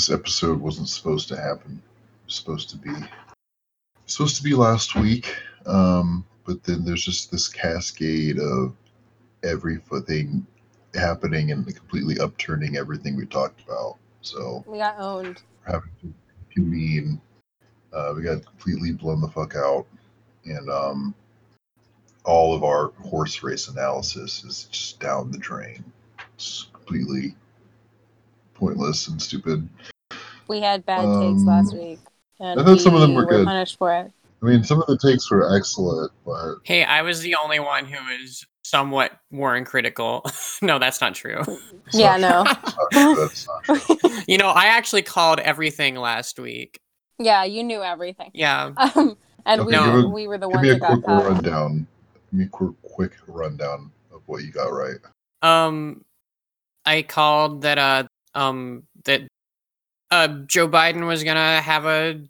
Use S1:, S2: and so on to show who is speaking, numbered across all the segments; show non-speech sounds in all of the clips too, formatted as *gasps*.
S1: this episode wasn't supposed to happen. It was supposed to be supposed to be last week. Um, but then there's just this cascade of everything happening and completely upturning everything we talked about. So
S2: We got owned.
S1: having to convene. Uh, we got completely blown the fuck out, and um, all of our horse race analysis is just down the drain. It's completely pointless and stupid.
S2: We had bad takes last
S1: Um,
S2: week. And
S1: I thought some of them
S2: we
S1: were good.
S2: punished for it.
S1: I mean, some of the takes were excellent, but
S3: Hey, I was the only one who was somewhat Warren critical. *laughs* no, that's not true.
S1: it's *laughs*
S2: Yeah,
S1: not
S2: no. *laughs*
S1: true. That's not true.
S3: You know, I actually called everything last week.
S2: Yeah, you knew everything.
S3: Yeah.
S2: Um, and we,
S1: Okay,
S3: give
S2: were,
S1: a-
S2: we were the
S1: Give
S2: ones
S1: me a
S2: that got
S1: quick
S2: caught.
S1: rundown. Give me a quick, quick rundown of what you got right.
S3: Um, I called that uh um that uh Joe Biden was gonna have a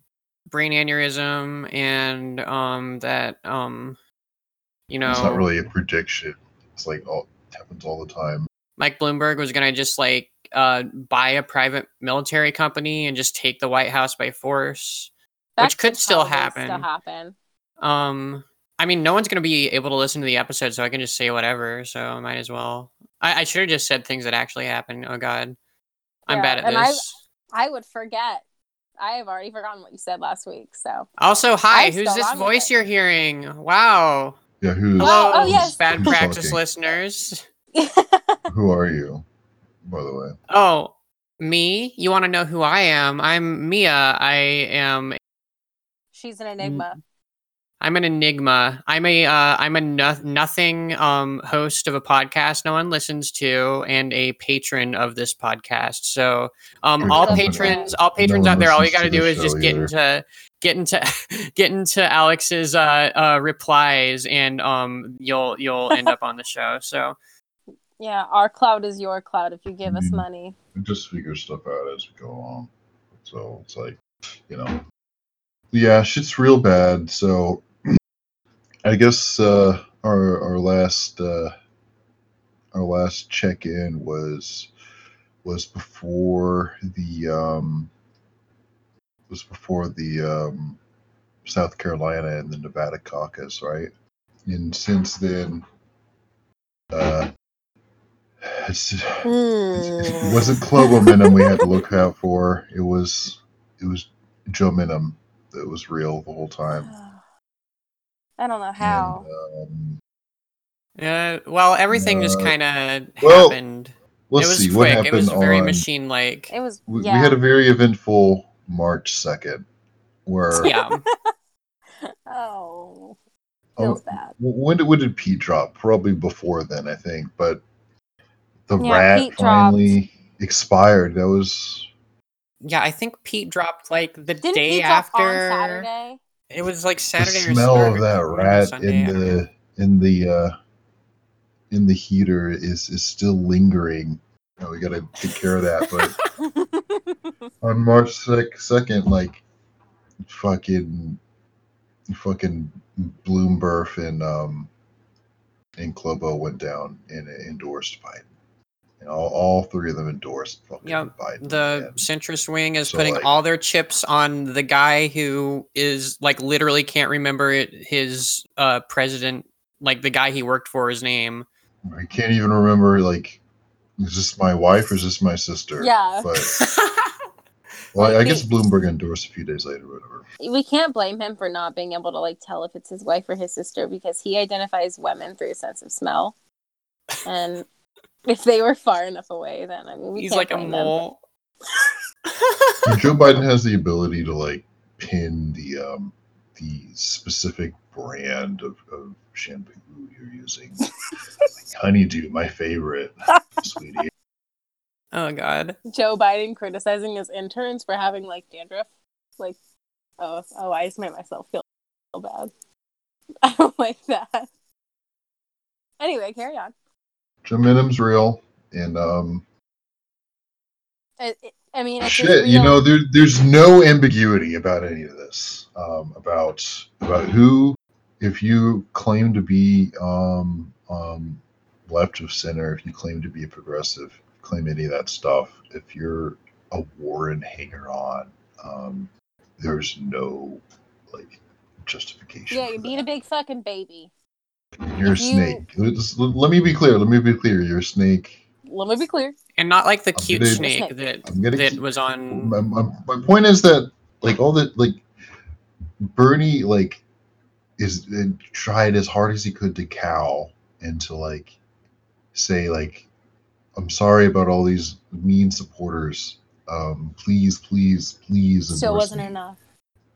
S3: brain aneurysm and um that um you know
S1: It's not really a prediction. It's like all it happens all the time.
S3: Mike Bloomberg was gonna just like uh buy a private military company and just take the White House by force.
S2: That
S3: which could still happen.
S2: Still happen.
S3: Um, I mean, no one's gonna be able to listen to the episode, so I can just say whatever. So I might as well. I, I should have just said things that actually happened. Oh God, I'm
S2: Yeah,
S3: bad at
S2: and I-
S3: this.
S2: I would forget. I have already forgotten what you said last week. So
S3: Also, hi,
S2: I'm
S3: who's this voice you're hearing? Wow.
S1: Yeah, who's
S3: Hello,
S2: oh, oh, yes.
S3: bad
S1: Who's
S3: practice
S1: talking?
S3: listeners. *laughs*
S1: who are you? By the way,
S3: Oh, me? You want to know who I am? I'm Mia. I am.
S2: she's an enigma. Mm.
S3: I'm an enigma. I'm a. Uh, I'm a no- nothing um, host of a podcast no one listens to, and a patron of this podcast. So, um, all patrons, all patrons
S1: one
S3: out there, all you got to
S1: to
S3: do is just get
S1: either.
S3: into get into *laughs* get into Alex's uh, uh, replies, and um, you'll you'll end up on the show. So.
S2: Yeah, our cloud is your cloud if you give us
S1: Mhm.
S2: money.
S1: we just figure stuff out as we go along. So it's like, you know, yeah, shit's real bad. So I guess uh, our our last uh, our last check in was was before the um, was before the um, South Carolina and the Nevada caucus, right? And since then, uh, it's, it wasn't Club Momentum we had to look out for. It was it was Joementum that was real the whole time.
S2: I don't know how.
S1: And, um,
S3: Uh, well, everything just
S1: Uh,
S3: kind of
S1: well,
S3: happened.
S1: let's
S3: it was
S1: see
S3: quick.
S1: what happened
S3: It was very
S1: on.
S3: machine like.
S2: it was
S1: we, we had a very eventful March second, where *laughs*
S3: Yeah. *laughs*
S2: oh,
S1: oh,
S2: feels bad.
S1: when did when did Pete drop? Probably before then, I think. But the
S2: Yeah,
S1: rat
S2: Pete dropped.
S1: finally expired. That was
S3: Yeah, I think Pete dropped like the
S2: Didn't
S3: day
S2: he drop
S3: after.
S2: on Saturday?
S3: It was like Saturday
S1: the smell
S3: Saturday
S1: of that rat
S3: Sunday,
S1: in
S3: I don't know.
S1: the in the uh in the heater is is still lingering. Oh, we gotta take care of that. But *laughs* on March second, like fucking fucking Bloomberg and um and Clobo went down and endorsed Biden. And all, all three of them endorsed fucking
S3: Yeah,
S1: Biden.
S3: The
S1: And
S3: centrist wing is
S1: So,
S3: putting
S1: like-
S3: all their chips on the guy who is like literally can't remember it, his uh president, like the guy he worked for, his name.
S1: I can't even remember like is this my wife or is this my sister?
S2: Yeah.
S1: But *laughs* well, I, I guess Bloomberg endorsed a few days later, whatever.
S2: we can't blame him for not being able to like tell if it's his wife or his sister because he identifies women through a sense of smell. And if they were far enough away, then I mean, we
S3: He's
S2: can't
S3: like a mole.
S1: Joe Biden has the ability to like pin the um the specific brand of, of shampoo you're using. like, honeydew, my favorite, sweetie.
S3: oh god.
S2: Joe Biden criticizing his interns for having like dandruff. Like, oh, oh, I just made myself feel, feel bad. *laughs* I don't like that. Anyway, carry on.
S1: Joementum's real, and um
S2: it- I mean,
S1: shit, you know, there there's no ambiguity about any of this. Um, about about who, if you claim to be um um left of center, if you claim to be a progressive, claim any of that stuff, if you're a Warren hanger on. Um, there's no like justification.
S2: Yeah, you beat
S1: that.
S2: a big fucking baby.
S1: You're a snake. Let's- Let me be clear. Let me be clear. You're a snake.
S2: Let me be clear.
S3: and not like the
S1: I'm
S3: cute
S1: gonna-
S3: snake
S2: Snake.
S3: that
S1: I'm gonna
S3: that
S1: keep-
S3: was on.
S1: my, my, my point is that like all the like bernie like is uh, tried as hard as he could to cow and to like say like i'm sorry about all these mean supporters um please please please
S2: Still
S1: endorse
S2: wasn't
S1: me."
S2: enough.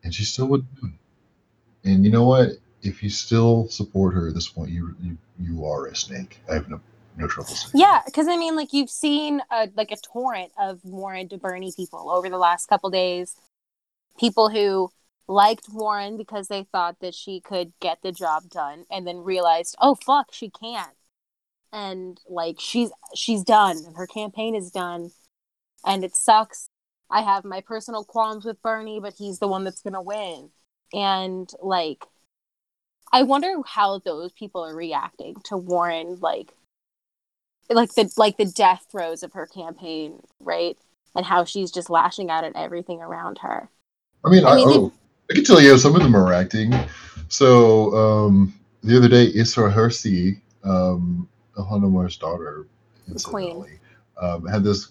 S1: and she still would do it. and you know what if you still support her at this point you you, you are a snake i have no no trouble saying
S2: Yeah, because I mean, like you've seen a, like a torrent of Warren to Bernie people over the last couple days. People who liked Warren because they thought that she could get the job done, and then realized, oh fuck, she can't, and like she's she's done. and Her campaign is done, and it sucks. I have my personal qualms with Bernie, but he's the one that's gonna win, and like. I wonder how those people are reacting to Warren, like like the like the death throes of her campaign, right? And how she's just lashing out at everything around her.
S1: I mean,
S2: I
S1: I,
S2: mean, they-
S1: oh, I can tell you some of them are acting. So um, the other day, Isra Hirsi, um, Ilhan Omar's daughter, incidentally, um, had this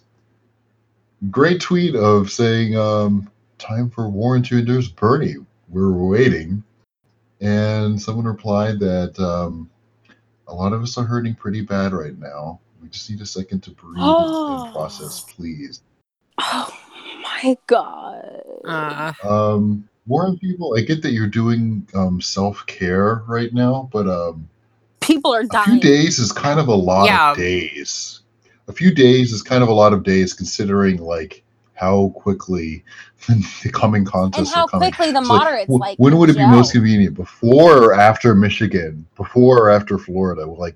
S1: great tweet of saying, um, "Time for Warren to endorse Bernie. We're waiting." And someone replied that um, a lot of us are hurting pretty bad right now. We just need a second to breathe and, and process, please.
S2: Oh my god.
S3: Uh,
S1: Um, Warren people, I get that you're doing um, self care right now, but um,
S2: People are
S1: a few
S2: dying.
S1: days is kind of a lot
S3: Yeah.
S1: of days. A few days is kind of a lot of days, considering like how quickly *laughs* the coming contests
S2: And how quickly the
S1: like,
S2: moderates
S1: wh-
S2: like
S1: when would it be most convenient? Before or after Michigan? Before or after Florida? Like,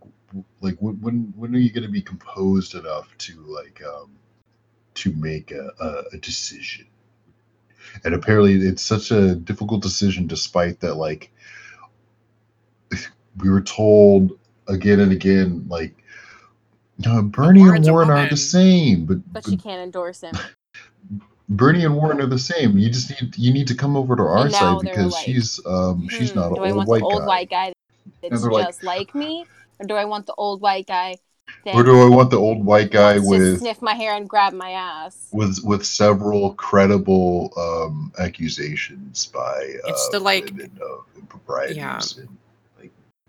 S1: like when when, when are you going to be composed enough to like um, to make a, a, a decision? And apparently, it's such a difficult decision, despite that. Like, *sighs* we were told again and again, like. Uh, Bernie and Warren are the same, but,
S2: But
S1: but
S2: she can't endorse him.
S1: Bernie and Warren are the same. You just need you need to come over to our
S2: And now
S1: side
S2: they're
S1: because
S2: like,
S1: she's um she's
S2: Hmm,
S1: not
S2: do
S1: an
S2: I
S1: old
S2: want
S1: white
S2: the old
S1: guy.
S2: white guy that's
S1: they're like-
S2: just like me? Or do I want the old white guy that
S1: Or do I want the old white guy
S2: wants to
S1: with
S2: sniff my hair and grab my ass?
S1: with with several credible um accusations by uh,
S3: It's the, like-
S1: women of improprieties
S3: Yeah.
S1: and like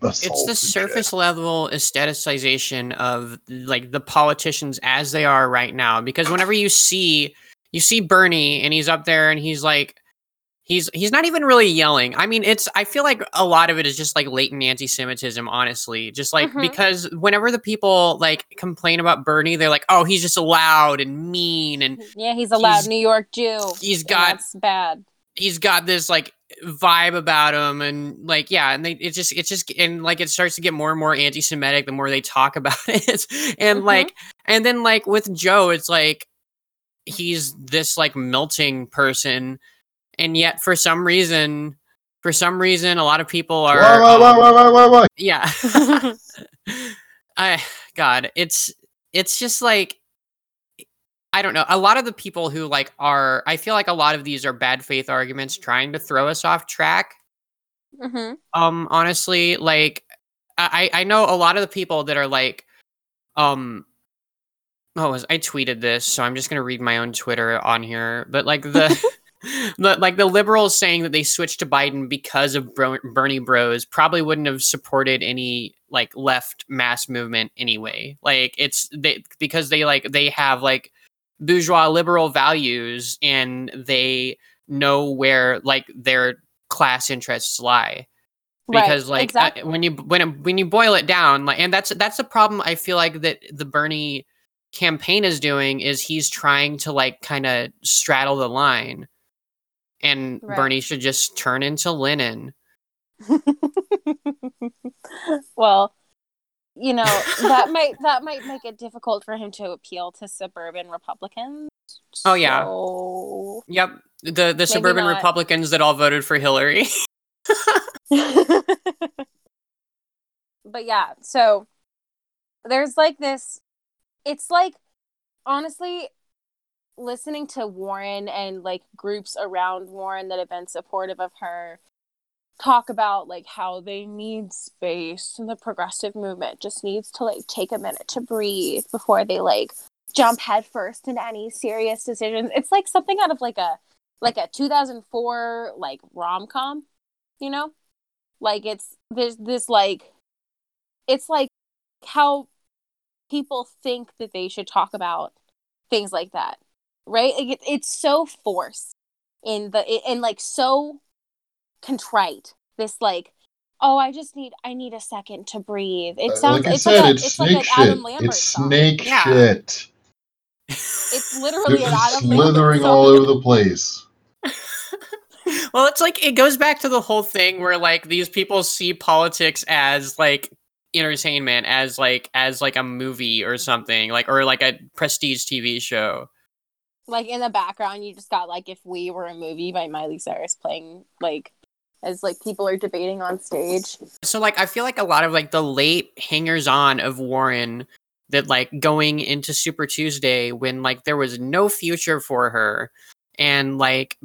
S3: it's the surface
S1: shit.
S3: level aestheticization of like the politicians as they are right now because whenever you see you see Bernie and he's up there and he's like he's he's not even really yelling. I mean, it's I feel like a lot of it is just like latent anti-Semitism, honestly. Just like
S2: Mhm.
S3: because whenever the people like complain about Bernie, they're like, "Oh, he's just loud and mean and
S2: Yeah, he's a loud
S3: He's-
S2: New York Jew.
S3: he's got
S2: that's bad.
S3: he's got this like vibe about him and like yeah and they it just it just and like it starts to get more and more anti-semitic the more they talk *laughs* about it. And
S2: Mhm.
S3: like and then like with joe it's like he's this like melting person. And yet for some reason for some reason a lot of people are
S1: Why, why, why,
S3: um, yeah. *laughs* I god it's it's just like i don't know a lot of the people who like are i feel like a lot of these are bad faith arguments trying to throw us off track.
S2: Hmm
S3: um honestly like i i know a lot of the people that are like um oh was i tweeted this so i'm just gonna read my own twitter on here but like the *laughs* *laughs* the like the liberals saying that they switched to biden because of Bro- bernie bros probably wouldn't have supported any like left mass movement anyway. Like it's they because they like they have like bourgeois liberal values and they know where like their class interests lie because
S2: right,
S3: like
S2: exactly.
S3: uh, when you when it- when you boil it down like and that's that's the problem i feel like that the bernie campaign is doing is he's trying to like kind of straddle the line and
S2: Right.
S3: bernie should just turn into lenin *laughs*
S2: well, you know that might that might make it difficult for him to appeal to suburban Republicans.
S3: Oh, yeah.
S2: So-
S3: yep the the suburban
S2: not.
S3: republicans that all voted for hillary *laughs* *laughs*
S2: but yeah, so there's like this. It's like honestly, listening to Warren and like groups around Warren that have been supportive of her talk about like how they need space and the progressive movement just needs to like take a minute to breathe before they like jump headfirst into any serious decisions. It's like something out of like a like a 2004 like rom-com, you know? Like it's there's this like it's like how people think that they should talk about things like that right like it, it's so forced in the and like so contrite this like oh i just need i need a second to breathe it
S1: Uh,
S2: sounds
S1: like I
S2: it's
S1: said,
S2: like a,
S1: it's
S2: it's
S1: snake
S2: like an adam
S1: shit.
S2: lambert
S1: It's
S2: song.
S1: snake
S3: Yeah.
S1: shit.
S2: it's literally an adam lambert
S1: slithering all over the place. *laughs*
S3: well, it's like it goes back to the whole thing where like these people see politics as like entertainment, as like as like a movie or something, like or like a prestige TV show.
S2: like in the background you just got like if we were a movie by miley cyrus playing like as like people are debating on stage.
S3: So like I feel like a lot of like the late hangers on of Warren that like going into Super Tuesday when like there was no future for her and like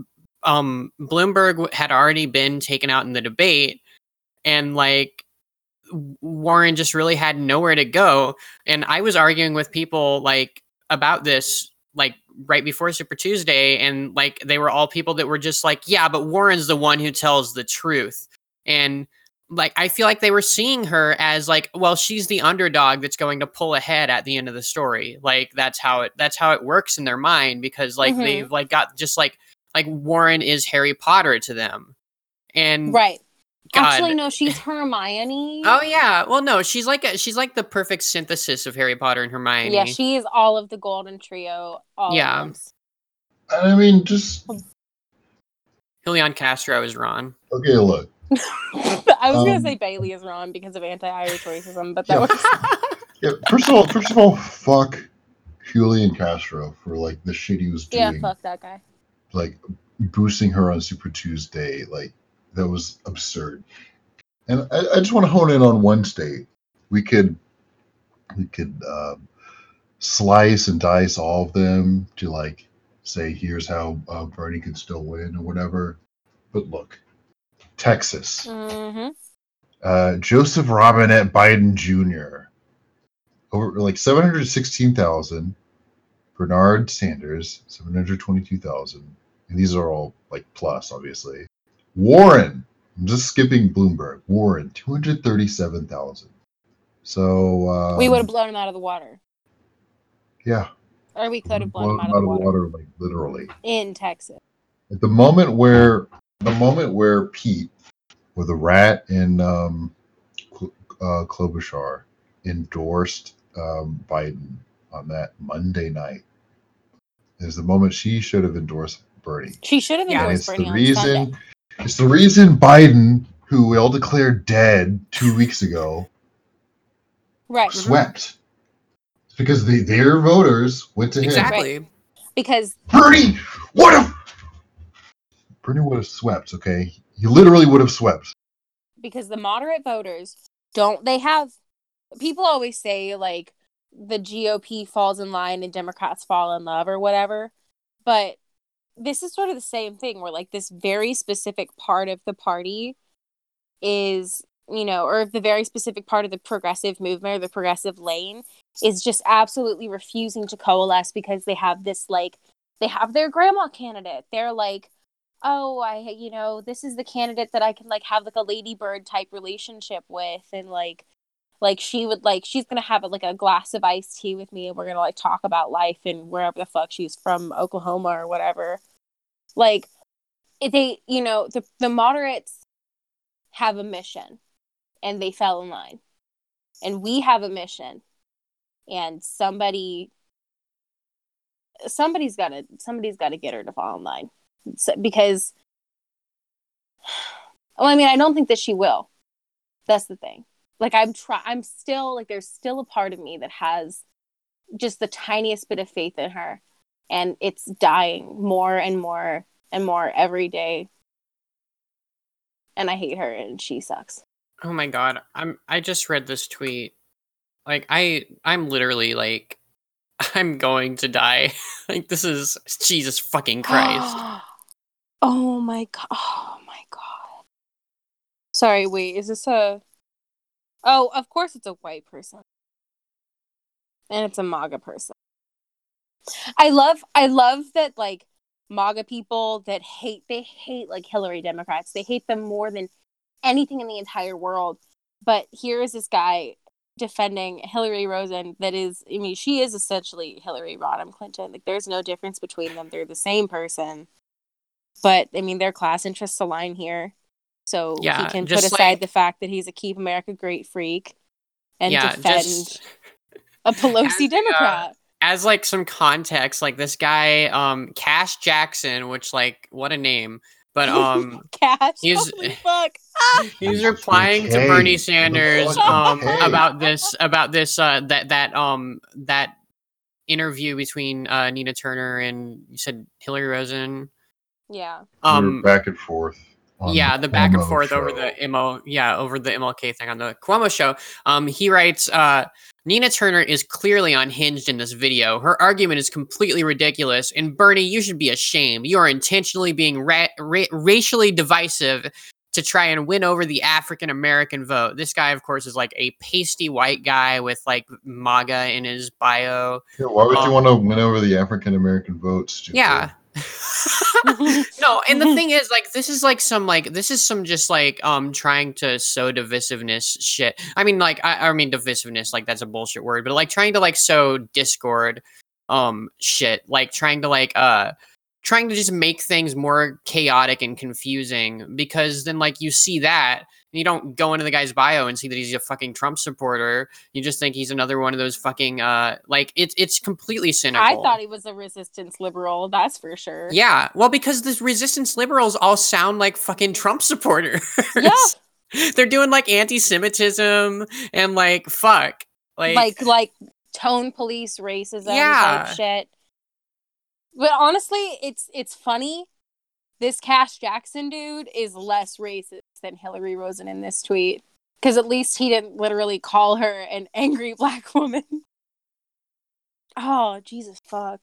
S3: um Bloomberg had already been taken out in the debate and like Warren just really had nowhere to go. And I was arguing with people like about this like right before Super Tuesday and like they were all people that were just like yeah but Warren's the one who tells the truth and like I feel like they were seeing her as like, well, she's the underdog that's going to pull ahead at the end of the story. Like that's how it that's how it works in their mind because like
S2: Mhm.
S3: they've like got just like like Warren is Harry Potter to them. And
S2: right
S3: God.
S2: actually no she's hermione
S3: Oh yeah. Well no, she's like a, she's like the perfect synthesis of Harry Potter and Hermione.
S2: yeah she is all of the golden trio all
S3: Yeah.
S2: of.
S1: I mean, just
S3: Julian Castro is Ron.
S1: okay. Look, *laughs*
S2: I was gonna
S1: Um,
S2: say Bailey is wrong because of anti-Irish racism, but that
S1: Yeah.
S2: was *laughs*
S1: yeah. First of all, first of all, fuck Julian Castro for like the shit he was doing.
S2: yeah, fuck that guy.
S1: like boosting her on Super Tuesday. Like that was absurd. And I, I just want to hone in on one state. We could, we could um, slice and dice all of them to like say, here's how uh, Bernie can still win or whatever. But look, Texas.
S2: hmm
S1: uh, Joseph Robinette Biden Jr. over like seven hundred sixteen thousand. Bernard Sanders seven hundred twenty-two thousand, and these are all like plus, obviously. Warren, I'm just skipping Bloomberg. Warren two hundred thirty-seven thousand. So um,
S2: we would have blown him out of the water,
S1: yeah,
S2: or we could have blown
S1: blown
S2: him out of the water,
S1: like literally.
S2: in Texas.
S1: At the moment where the moment where Pete, with a rat and um, uh, Klobuchar endorsed um, Biden on that Monday night, is the moment she should have endorsed Bernie.
S2: She should have
S3: Yeah,
S1: And it's
S2: Bernie
S1: the reason.
S2: Sunday.
S1: It's the reason Biden, who we all declared dead two weeks ago,
S2: Right, mm-hmm.
S1: swept. It's because the, their voters went to him.
S3: Exactly.
S2: because
S1: Bernie, what if Bernie would have swept? Okay, he literally would have swept.
S2: because the moderate voters don't they have people always say like the GOP falls in line and Democrats fall in love or whatever but this is sort of the same thing where like this very specific part of the party is you know or the very specific part of the progressive movement or the progressive lane is just absolutely refusing to coalesce because they have this like they have their grandma candidate. They're like oh i you know this is the candidate that i can like have like a ladybird type relationship with and like like she would like she's gonna have like a glass of iced tea with me and we're gonna like talk about life and wherever the fuck she's from oklahoma or whatever. Like they you know the the moderates have a mission and they fell in line. And we have a mission and somebody somebody's got to somebody's got to get her to fall in line. So, because *sighs* well i mean i don't think that she will. That's the thing like i'm try i'm still like there's still a part of me that has just the tiniest bit of faith in her and it's dying more and more and more every day and i hate her and she sucks
S3: Oh my god. I'm I just read this tweet. Like I I'm literally like *laughs* I'm going to die. *laughs* like this is Jesus fucking *gasps* Christ.
S2: oh my god. Oh my god. Sorry, wait, is this a Oh, of course it's a white person. And it's a MAGA person. I love I love that like MAGA people that hate they hate like Hillary Democrats. They hate them more than anything in the entire world. But here is this guy defending Hillary Rosen that is I mean she is essentially Hillary Rodham Clinton. Like there's no difference between them. They're the same person. But I mean their class interests align here. So
S3: Yeah,
S2: he can put aside
S3: like-
S2: the fact that he's a keep America great freak and
S3: yeah,
S2: defend
S3: just
S2: a
S3: As
S2: Pelosi
S3: uh,
S2: Democrat.
S3: as like some context, like this guy, um, Cash Jackson, which like what a name. But *laughs* um
S2: Cash.
S3: he's-
S2: Holy fuck. Ah! *laughs*
S3: he's
S1: It's
S3: replying to. Bernie
S1: It's
S3: Sanders
S1: okay.
S3: um about this about this uh that that um that interview between uh Nina Turner and you said Hillary Rosen.
S2: Yeah.
S1: We
S3: Um
S1: back and forth.
S3: Yeah, the back and forth over the MO, yeah, over the MLK thing on the Cuomo show. Um, he writes, uh, Nina Turner is clearly unhinged in this video. Her argument is completely ridiculous. And Bernie, you should be ashamed. You are intentionally being ra- ra- racially divisive to try and win over the African American vote. This guy, of course, is like a pasty white guy with like MAGA in his bio.
S1: Yeah, why would
S3: um,
S1: you want to win over the African American votes? stupid?
S3: Yeah. *laughs* no, and the *laughs* thing is, like, this is like some like this is some just like um trying to sow divisiveness shit. I mean, like, I, I mean divisiveness, like that's a bullshit word, but like trying to like sow discord, um, shit, like trying to like uh trying to just make things more chaotic and confusing because then like you see that and you don't go into the guy's bio and see that he's a fucking Trump supporter. You just think he's another one of those fucking uh like it's it's completely cynical.
S2: I thought he was a resistance liberal, that's for sure.
S3: Yeah, well, because the resistance liberals all sound like fucking Trump supporters.
S2: Yeah. *laughs*
S3: They're doing like anti-Semitism and like fuck, like,
S2: Like like tone police racism
S3: Yeah.
S2: type shit. But honestly, it's it's funny. This Cash Jackson dude is less racist than Hillary Rosen in this tweet. Because at least he didn't literally call her an *laughs* angry black woman. Oh, Jesus fuck.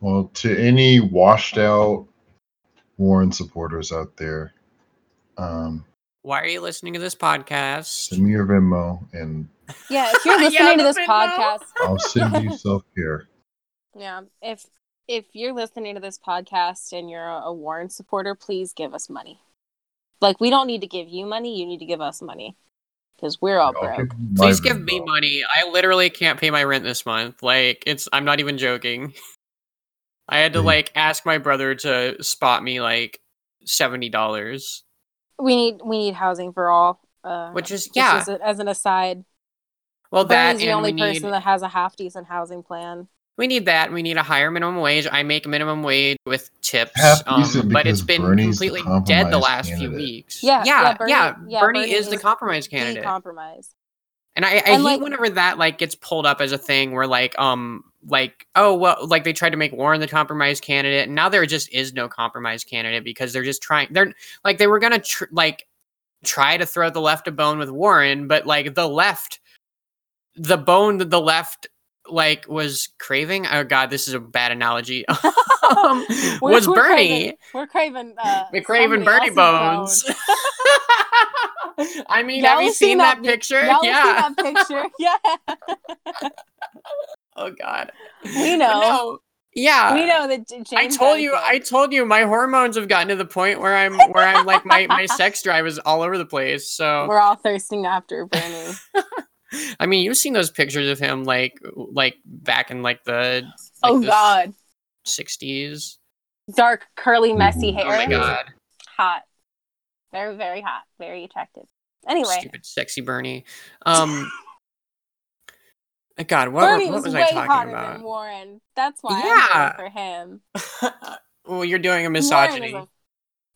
S1: Well, to any washed out Warren supporters out there, um,
S3: why are you listening to this podcast?
S1: send me your Venmo and
S2: Yeah, if you're *laughs*
S3: Yeah,
S2: listening to this
S3: Venmo.
S2: podcast,
S1: I'll send you *laughs* self care.
S2: Yeah, if if you're listening to this podcast and you're a, a Warren supporter, please give us money. Like we don't need to give you money; you need to give us money because we're all broke.
S3: Please give me money. I literally can't pay my rent this month. Like it's I'm not even joking. *laughs* I had to
S1: Mm.
S3: like ask my brother to spot me like seventy dollars.
S2: We need we need housing for all. Uh,
S3: Which is yeah.
S2: as, a- as an aside,
S3: Well that
S2: Bernie's the only
S3: we
S2: person
S3: need
S2: that has a half decent housing plan.
S3: We need that. We need a higher minimum wage. I make minimum wage with tips. Um, but it's been
S1: Bernie's the
S3: completely dead the
S1: compromise
S3: last few weeks.
S2: Yeah,
S3: yeah,
S2: yeah, Bernie-
S3: yeah.
S2: yeah,
S3: Bernie,
S2: Bernie
S3: is the
S2: is
S3: compromise
S2: The
S3: candidate.
S2: compromise.
S3: And I, I
S2: And,
S3: hate
S2: like-
S3: whenever that like gets pulled up as a thing where like um like oh well like they tried to make Warren the compromise candidate and now there just is no compromise candidate because they're just trying they're like they were gonna tr- like try to throw the left a bone with Warren but like the left the bone that the left like was craving oh god this is a bad analogy *laughs* um, *laughs*
S2: We're-
S3: was
S2: we're
S3: Bernie
S2: craving- We're craving. Uh, *laughs*
S3: we're craving Bernie bones. I mean,
S2: Y'all
S3: have you seen,
S2: seen
S3: that,
S2: that-
S3: picture? Yeah.
S2: that picture? Yeah,
S3: Oh God.
S2: we know.
S3: no, Yeah.
S2: we know that James.
S3: I told you. I told you. My hormones have gotten to the point where I'm, where I'm like my my sex drive is all over the place. So
S2: We're all thirsting after Bernie.
S3: I mean, you've seen those pictures of him like like back in like the like
S2: oh
S3: the
S2: God,
S3: 60s.
S2: dark curly messy
S1: Ooh.
S2: hair.
S3: Oh my god.
S2: Hot. Very very hot. Very attractive. Anyway,
S3: Stupid sexy Bernie. Um. *laughs* God, what,
S2: Bernie
S3: what
S2: was,
S3: was
S2: way
S3: I talking
S2: hotter
S3: about?
S2: than Warren. That's why
S3: Yeah.
S2: I'm for him. *laughs*
S3: well, you're doing a
S2: Warren
S3: misogyny.
S2: a-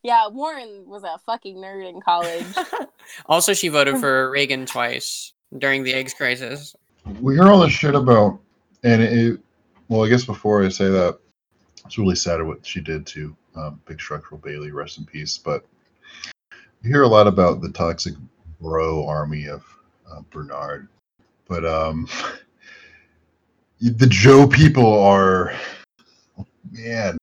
S2: yeah, Warren was a fucking nerd in college. *laughs*
S3: also, she voted for Reagan twice during the AIDS crisis.
S1: we hear all this shit about, and it. Well, I guess before I say that, it's really sad what she did to um, Big Structural Bailey. Rest in peace. But you hear a lot about the toxic bro army of uh, Bernard, but um, *laughs* the Joe people are man.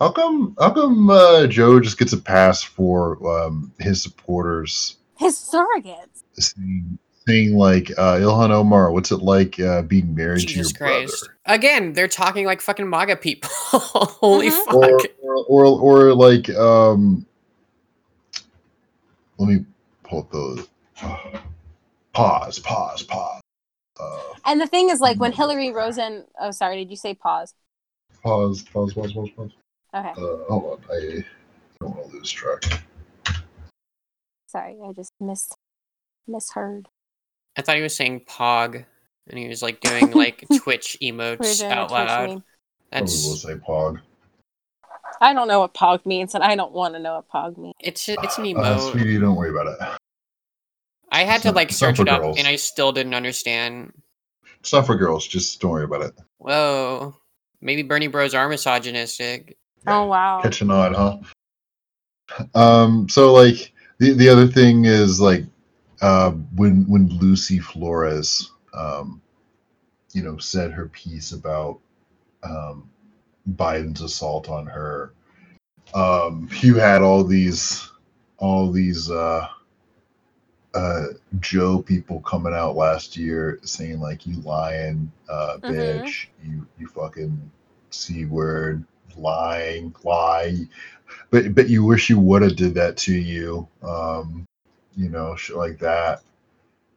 S1: How come? How come uh, Joe just gets a pass for um, his supporters
S2: His surrogates.
S1: saying, saying like uh, Ilhan Omar? What's it like uh, being married
S3: Jesus
S1: to your
S3: Christ.
S1: brother?
S3: Again, they're talking like fucking MAGA people. *laughs* Holy
S2: Mhm.
S3: fuck.
S1: Or, or, or, or like um, let me pull up the *sighs* pause, pause, pause. Uh,
S2: And the thing is, like, when
S1: Mm.
S2: Hillary Rosen. Oh, sorry. Did you say pause?
S1: pause, pause, pause, pause, pause.
S2: Okay.
S1: Uh, hold on, I don't want to lose track.
S2: Sorry, I just missed misheard.
S3: I thought he was saying Pog, and he was like doing like *laughs* Twitch
S2: We were
S3: emotes
S2: doing a
S3: out
S2: Twitch
S3: loud.
S2: meme.
S1: Probably will say Pog.
S2: I don't know what pog means, and I don't want to know what pog means.
S3: it's it's an
S1: Uh,
S3: emote.
S1: sweetie, don't worry about it.
S3: I had
S1: it's
S3: to
S1: not-
S3: like
S1: it's
S3: search
S1: for
S3: it up,
S1: girls.
S3: and I still didn't understand.
S1: It's not for girls. Just don't worry about it.
S3: Whoa, maybe Bernie Bros are misogynistic.
S2: Oh wow.
S1: Catching on, huh? Um. So like the the other thing is like uh when when Lucy Flores um you know said her piece about um Biden's assault on her um you had all these all these uh uh Joe people coming out last year saying like you lying uh
S2: Mhm.
S1: bitch. You you fucking c word lying lie. But but you wish you would have did that to you um you know shit like that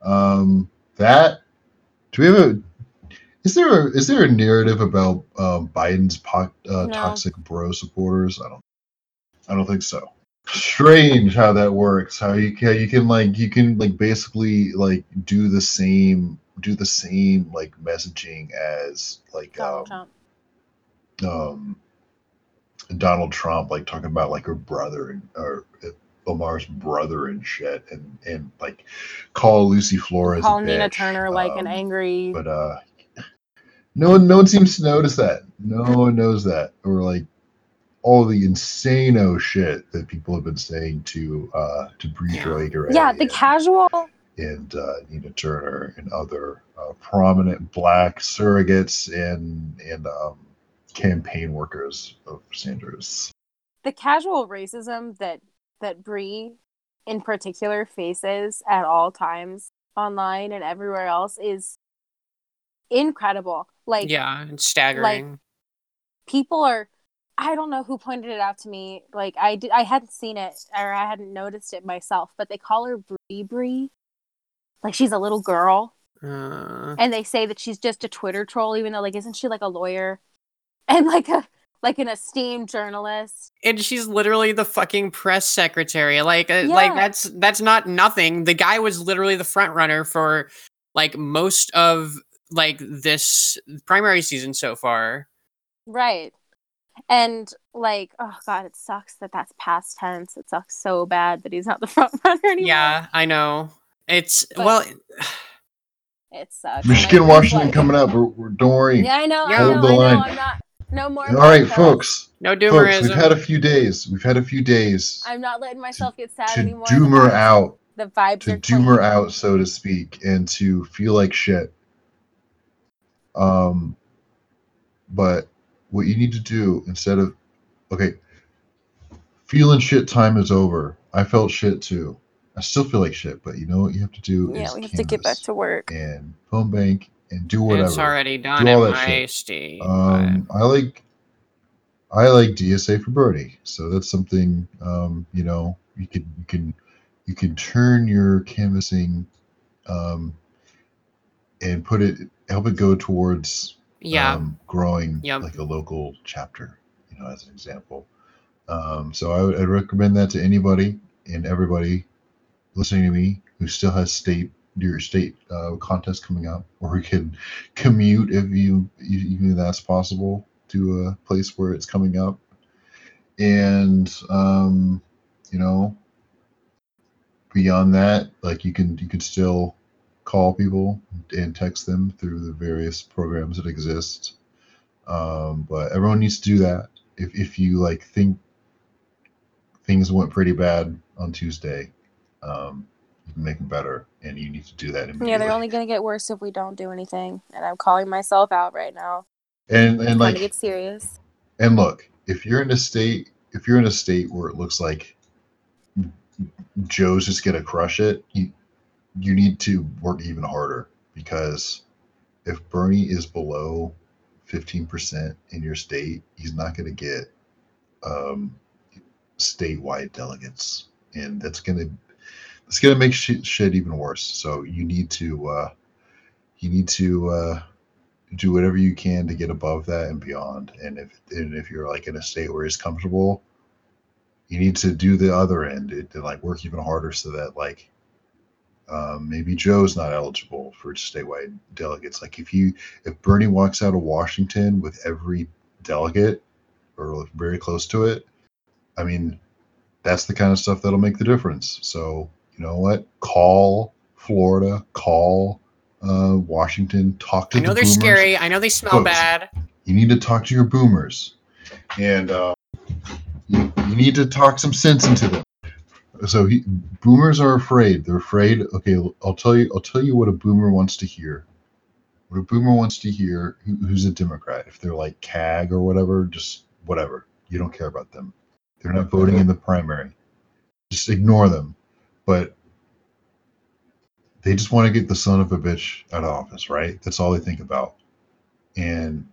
S1: um that do we have a is there a, is there a narrative about um, Biden's po- uh,
S2: No.
S1: toxic bro supporters? I don't I don't think so. Strange how that works. How you can you can like you can like basically like do the same do the same like messaging as like
S2: Donald
S1: um,
S2: Trump.
S1: um Donald Trump like talking about like her brother and or uh, Omar's brother and shit and and like call Lucy Flores
S2: Call Nina
S1: bitch,
S2: Turner like an
S1: um,
S2: angry.
S1: but uh no one no one seems to notice that no one knows that or like all the insano shit that people have been saying to uh to Bree
S3: Yeah.
S1: Drager
S2: yeah, the
S1: and,
S2: casual.
S1: and uh, Nina Turner and other uh, prominent black surrogates and and um, campaign workers of Sanders.
S2: the casual racism that that Brie in particular faces at all times online and everywhere else is incredible. Like
S3: yeah, it's staggering.
S2: Like, people are I don't know who pointed it out to me. Like I did I hadn't seen it or I hadn't noticed it myself, but they call her Brie Brie. Like she's a little girl.
S3: uh,
S2: and they say that she's just a Twitter troll, even though like isn't she like a lawyer *laughs* and like a like an esteemed journalist?
S3: and she's literally the fucking press secretary. Like, uh, like that's that's not nothing. The guy was literally the front runner for like most of like this primary season so far.
S2: Right. And like, oh god, it sucks that that's past tense. It sucks so bad that he's not the *laughs* front runner anymore.
S3: Yeah, I know. It's
S2: But-
S3: well,
S2: it sucks.
S1: Michigan, Washington
S2: like-
S1: coming up. We're, we're, don't worry.
S2: Yeah, I know.
S3: Yeah.
S2: I know.
S1: Hold the
S2: I know.
S1: line.
S2: I'm not. No more.
S1: All right,
S2: podcasts.
S1: folks.
S3: no
S1: Folks,
S3: doomerism.
S1: we've had a few days. We've had a few days
S2: I'm not letting myself get sad
S1: to
S2: anymore.
S1: doom
S2: The
S1: out,
S2: The vibes
S1: to
S2: are
S1: doom her
S2: clean.
S1: out, so to speak, and to feel like shit. Um, but what you need to do instead of okay, feeling shit time is over. I felt shit too. I still feel like shit, but you know what you have to do
S2: Yeah,
S1: is
S2: we have to get back to work.
S1: and phone bank and do whatever.
S3: It's already done
S1: Do all
S3: in
S1: that
S3: my
S1: shit.
S3: state.
S1: Um, I like I like DSA for Bernie, so that's something um, you know you can you can you can turn your canvassing um, and put it help it go towards
S3: yeah,
S1: um, growing
S3: Yep.
S1: like a local chapter, you know, as an example. Um, so I would I'd recommend that to anybody and everybody listening to me who still has state your state uh, contest coming up, or you can commute if you even that's possible to a place where it's coming up, and um, you know beyond that, like you can you can still call people and text them through the various programs that exist. Um, but everyone needs to do that. If if you like think things went pretty bad on Tuesday, um, make them better, and you need to do that
S2: Yeah, they're only gonna get worse if we don't do anything. And I'm calling myself out right now.
S1: and and like
S2: to get serious.
S1: And look, if you're in a state, if you're in a state where it looks like Joe's just gonna crush it, you you need to work even harder because if Bernie is below 15% in your state, he's not going to get um, statewide delegates, and that's going to it's to make shit, shit even worse. So you need to uh, you need to uh, do whatever you can to get above that and beyond. And if and if you're like in a state where it's comfortable, you need to do the other end and, and like work even harder so that like um, maybe Joe's not eligible for statewide delegates. Like if you if Bernie walks out of Washington with every delegate or very close to it, I mean, that's the kind of stuff that'll make the difference. So you know what? Call Florida, call uh, Washington, talk to
S3: I know
S1: the
S3: they're
S1: boomers.
S3: scary. I know they smell bad.
S1: You need to talk to your boomers, and uh, you, you need to talk some sense into them. So he, boomers are afraid. They're afraid. Okay, I'll tell you. I'll tell you what a boomer wants to hear. What a boomer wants to hear. Who, who's a Democrat? If they're like KAG or whatever, just whatever. You don't care about them. They're not voting in the primary. Just ignore them. But they just want to get the son of a bitch out of office, right? That's all they think about. And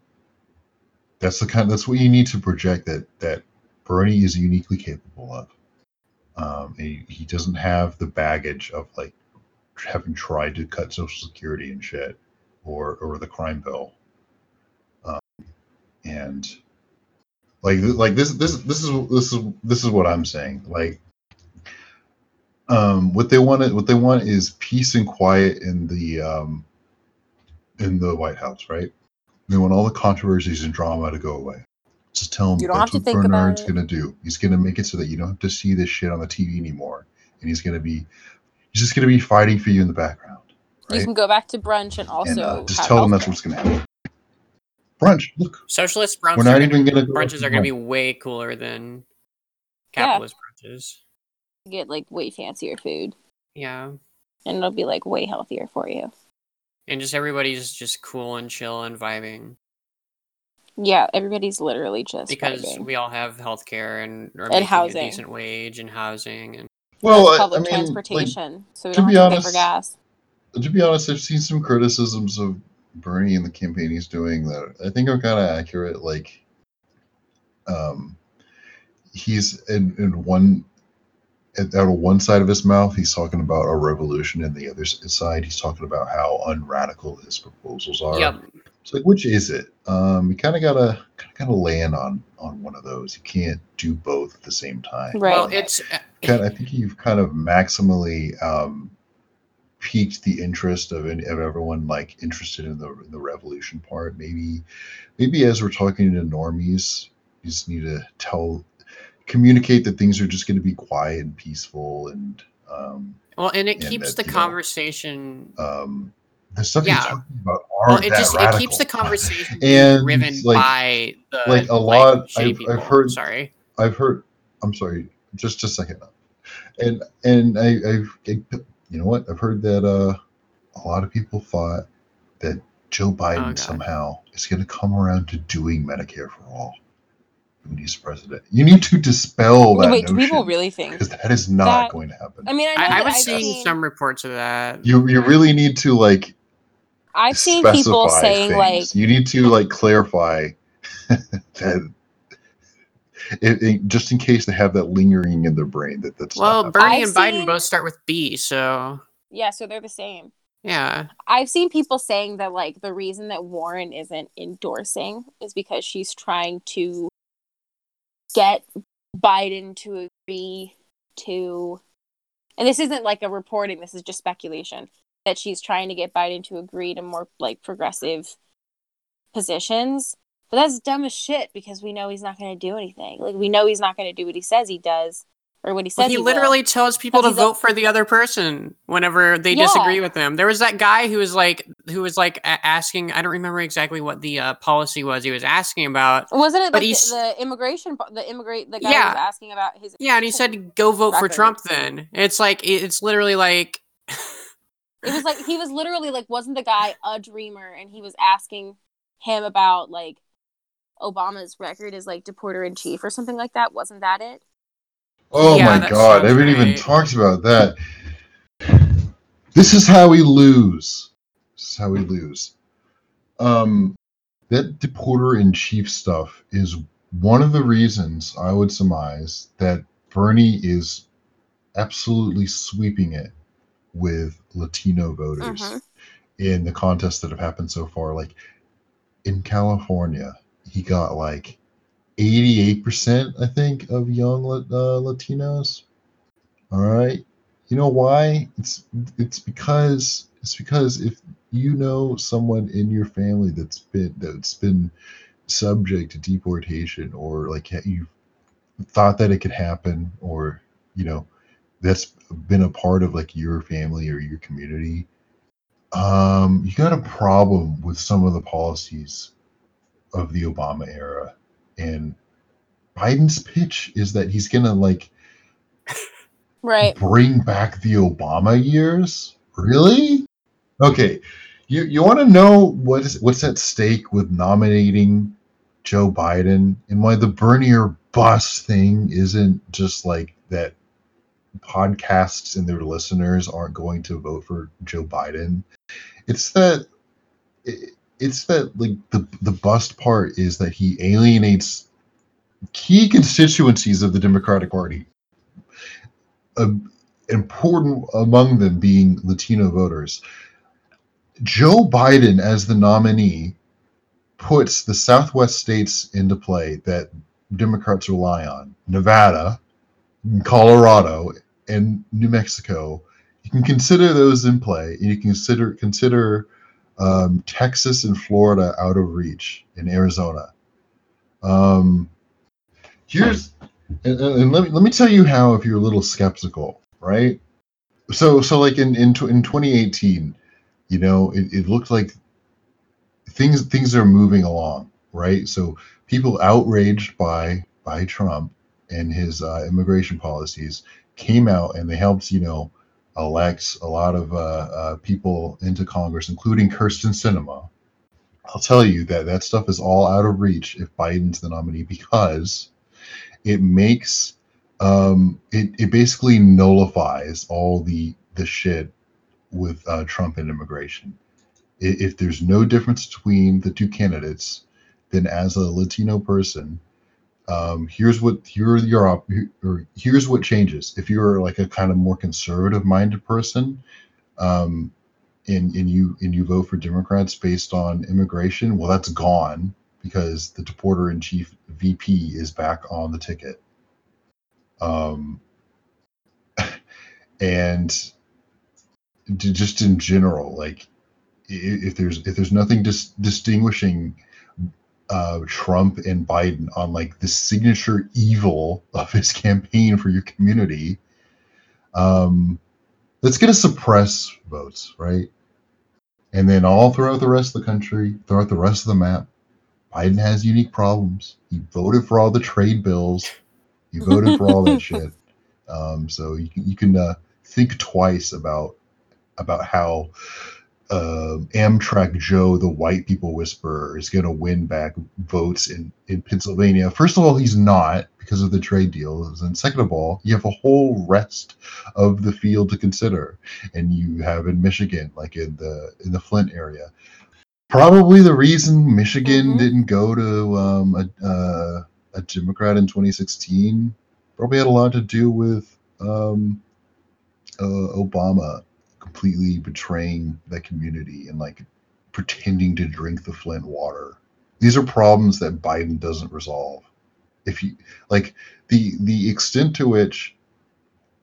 S1: that's the kind. That's what you need to project that that Bernie is uniquely capable of. Um, he, he doesn't have the baggage of like having tried to cut Social Security and shit, or or the crime bill. Um, and like like this this this is this is this is what I'm saying. Like um, what they want what they want is peace and quiet in the um, in the White House, right? They want all the controversies and drama to go away. Just tell them
S2: You don't
S1: that's
S2: have to
S1: what
S2: think
S1: Bernard's gonna do. He's gonna make it so that you don't have to see this shit on the TV anymore, and he's gonna be he's just gonna be fighting for you in the background,
S2: You can go back to brunch and also
S1: and uh, just
S2: have
S1: tell them that's what's gonna happen. Brunch, look,
S3: Socialist brunches,
S1: we're not
S3: are
S1: even
S3: gonna,
S1: gonna go
S3: brunches are going to be way cooler than
S2: Yeah.
S3: capitalist brunches.
S2: Get like way fancier food,
S3: Yeah.
S2: and it'll be like way healthier for you.
S3: And just everybody's just cool and chill and vibing
S2: Yeah, everybody's literally just
S3: because
S2: vibing.
S3: we all have healthcare and
S2: And housing.
S3: a decent wage and housing and
S1: Well,
S2: There's
S1: I, I
S2: public
S1: mean, like,
S2: transportation, so we
S1: to
S2: don't
S1: be
S2: have to pay for
S1: honest-
S2: gas.
S1: to be honest, I've seen some criticisms of Bernie and the campaign he's doing that I think are kind of accurate. Like, um, he's in, in one at, out of one side of his mouth, he's talking about a revolution, and the other side, he's talking about how unradical his proposals are.
S3: yep.
S1: It's like, which is it? Um, you kind of gotta kind of gotta land on on one of those. You can't do both at the same time.
S2: Right.
S3: Well, it's uh,
S1: kind I think you've kind of maximally um, piqued the interest of any, of everyone like interested in the in the revolution part. Maybe maybe as we're talking to normies, you just need to tell communicate that things are just going to be quiet and peaceful and um,
S3: well, and it
S1: and
S3: keeps
S1: that,
S3: the
S1: you know,
S3: conversation.
S1: um, the stuff
S3: Yeah.
S1: he's talking about
S3: Well,
S1: aren't
S3: it just
S1: radical.
S3: it keeps the conversation *laughs*
S1: And,
S3: driven
S1: like-
S3: by the
S1: like a lot- I've- I've heard-
S3: Sorry.
S1: I've heard. I'm sorry, just a second. And and I, I've I, you know what I've heard that uh, a lot of people thought that Joe Biden
S3: Oh,
S1: somehow is going to come around to doing Medicare for all when he's president. You need to dispel that
S2: Wait, do people really think?
S1: because that is not
S2: that-
S1: going to happen.
S2: I mean, I, know
S3: I, I was
S2: I've
S3: seeing
S2: seen,
S3: some reports of that.
S1: you you really need to like
S2: I've seen people saying like,
S1: you need to like clarify *laughs* that. It, it- just in case they have that lingering in their brain that that's
S3: well. Bernie
S2: I've
S3: and Biden
S2: seen-
S3: both start with B, so
S2: yeah, so they're the same.
S3: yeah.
S2: I've seen people saying that like the reason that Warren isn't endorsing is because she's trying to get Biden to agree to and this isn't like a reporting, this is just speculation that she's trying to get Biden to agree to more like progressive positions. But that's dumb as shit because we know he's not going to do anything. Like we know he's not going to do what he says he does. Or what he says.
S3: Well, he,
S2: will.
S3: literally tells people to
S2: Because he's a-
S3: vote for the other person whenever they
S2: Yeah.
S3: disagree with him. There was that guy who was like, who was like asking. I don't remember exactly what the uh, policy was. He was asking about.
S2: Wasn't it
S3: But
S2: like the, the immigration, the immigrate, the guy
S3: Yeah.
S2: was asking about his.
S3: Yeah, and he said, "Go vote for. Trump." Then it's like it's literally like. *laughs*
S2: it was like he was literally like, wasn't the guy a dreamer? And he was asking him about like Obama's record as like deporter in chief or something like that. Wasn't that it?
S1: Oh
S3: Yeah,
S1: my god, I haven't even
S3: right.
S1: talked about that. This is how we lose. This is how we lose. Um, that deporter in chief stuff is one of the reasons I would surmise that Bernie is absolutely sweeping it with Latino voters
S2: Mhm.
S1: in the contests that have happened so far. Like in California, he got like 88%, I think, of young uh, Latinos. All right. You know why? It's it's because it's because if you know someone in your family that's been that's been subject to deportation or like you thought that it could happen or you know that's been a part of like your family or your community um you got a problem with some of the policies of the obama era and biden's pitch is that he's gonna like
S2: Right.
S1: bring back the Obama years? Really? Okay. You you want to know what is what's at stake with nominating Joe Biden and why the Bernier bus thing isn't just like that podcasts and their listeners aren't going to vote for Joe Biden. It's that it, it's that like the the bust part is that he alienates key constituencies of the Democratic Party important among them being Latino voters. Joe Biden, as the nominee, puts the Southwest states into play that Democrats rely on Nevada, Colorado, and New Mexico. You can consider those in play, and you can consider consider um, Texas and Florida out of reach, in Arizona. Um, here's and, and let me let me tell you how if you're a little skeptical, right? So so like in in, in 2018, you know, it, it looked like things things are moving along, right? So people outraged by by Trump and his uh, immigration policies came out and they helped, you know, elect a lot of uh, uh, people into Congress, including Kyrsten Sinema. I'll tell you that that stuff is all out of reach if Biden's the nominee because it makes um it, it basically nullifies all the the shit with uh, Trump and immigration. If there's no difference between the two candidates, then as a Latino person, um, here's what here are your op- or here's what changes. If you're like a kind of more conservative minded person, um, and and you and you vote for Democrats based on immigration, well, that's gone because the deporter in chief VP is back on the ticket. Um, *laughs* and just in general, like if there's if there's nothing dis- distinguishing uh, Trump and Biden on like the signature evil of his *laughs* campaign for your community, um, that's going to suppress votes, right? And then all throughout the rest of the country, throughout the rest of the map, Biden has unique problems. He voted for all the trade bills. He voted for all that *laughs* shit. Um, so you can, you can uh, think twice about about how uh, Amtrak Joe, the white people whisperer, is going to win back votes in, in Pennsylvania. First of all, he's not because of the trade deals, and second of all, you have a whole rest of the field to consider, and you have in Michigan, like in the in the Flint area. Probably the reason Michigan
S2: Mhm.
S1: didn't go to um, a, uh, a Democrat in 2016 probably had a lot to do with um, uh, Obama completely betraying that community and like pretending to drink the Flint water. These are problems that Biden doesn't resolve. If you like the the extent to which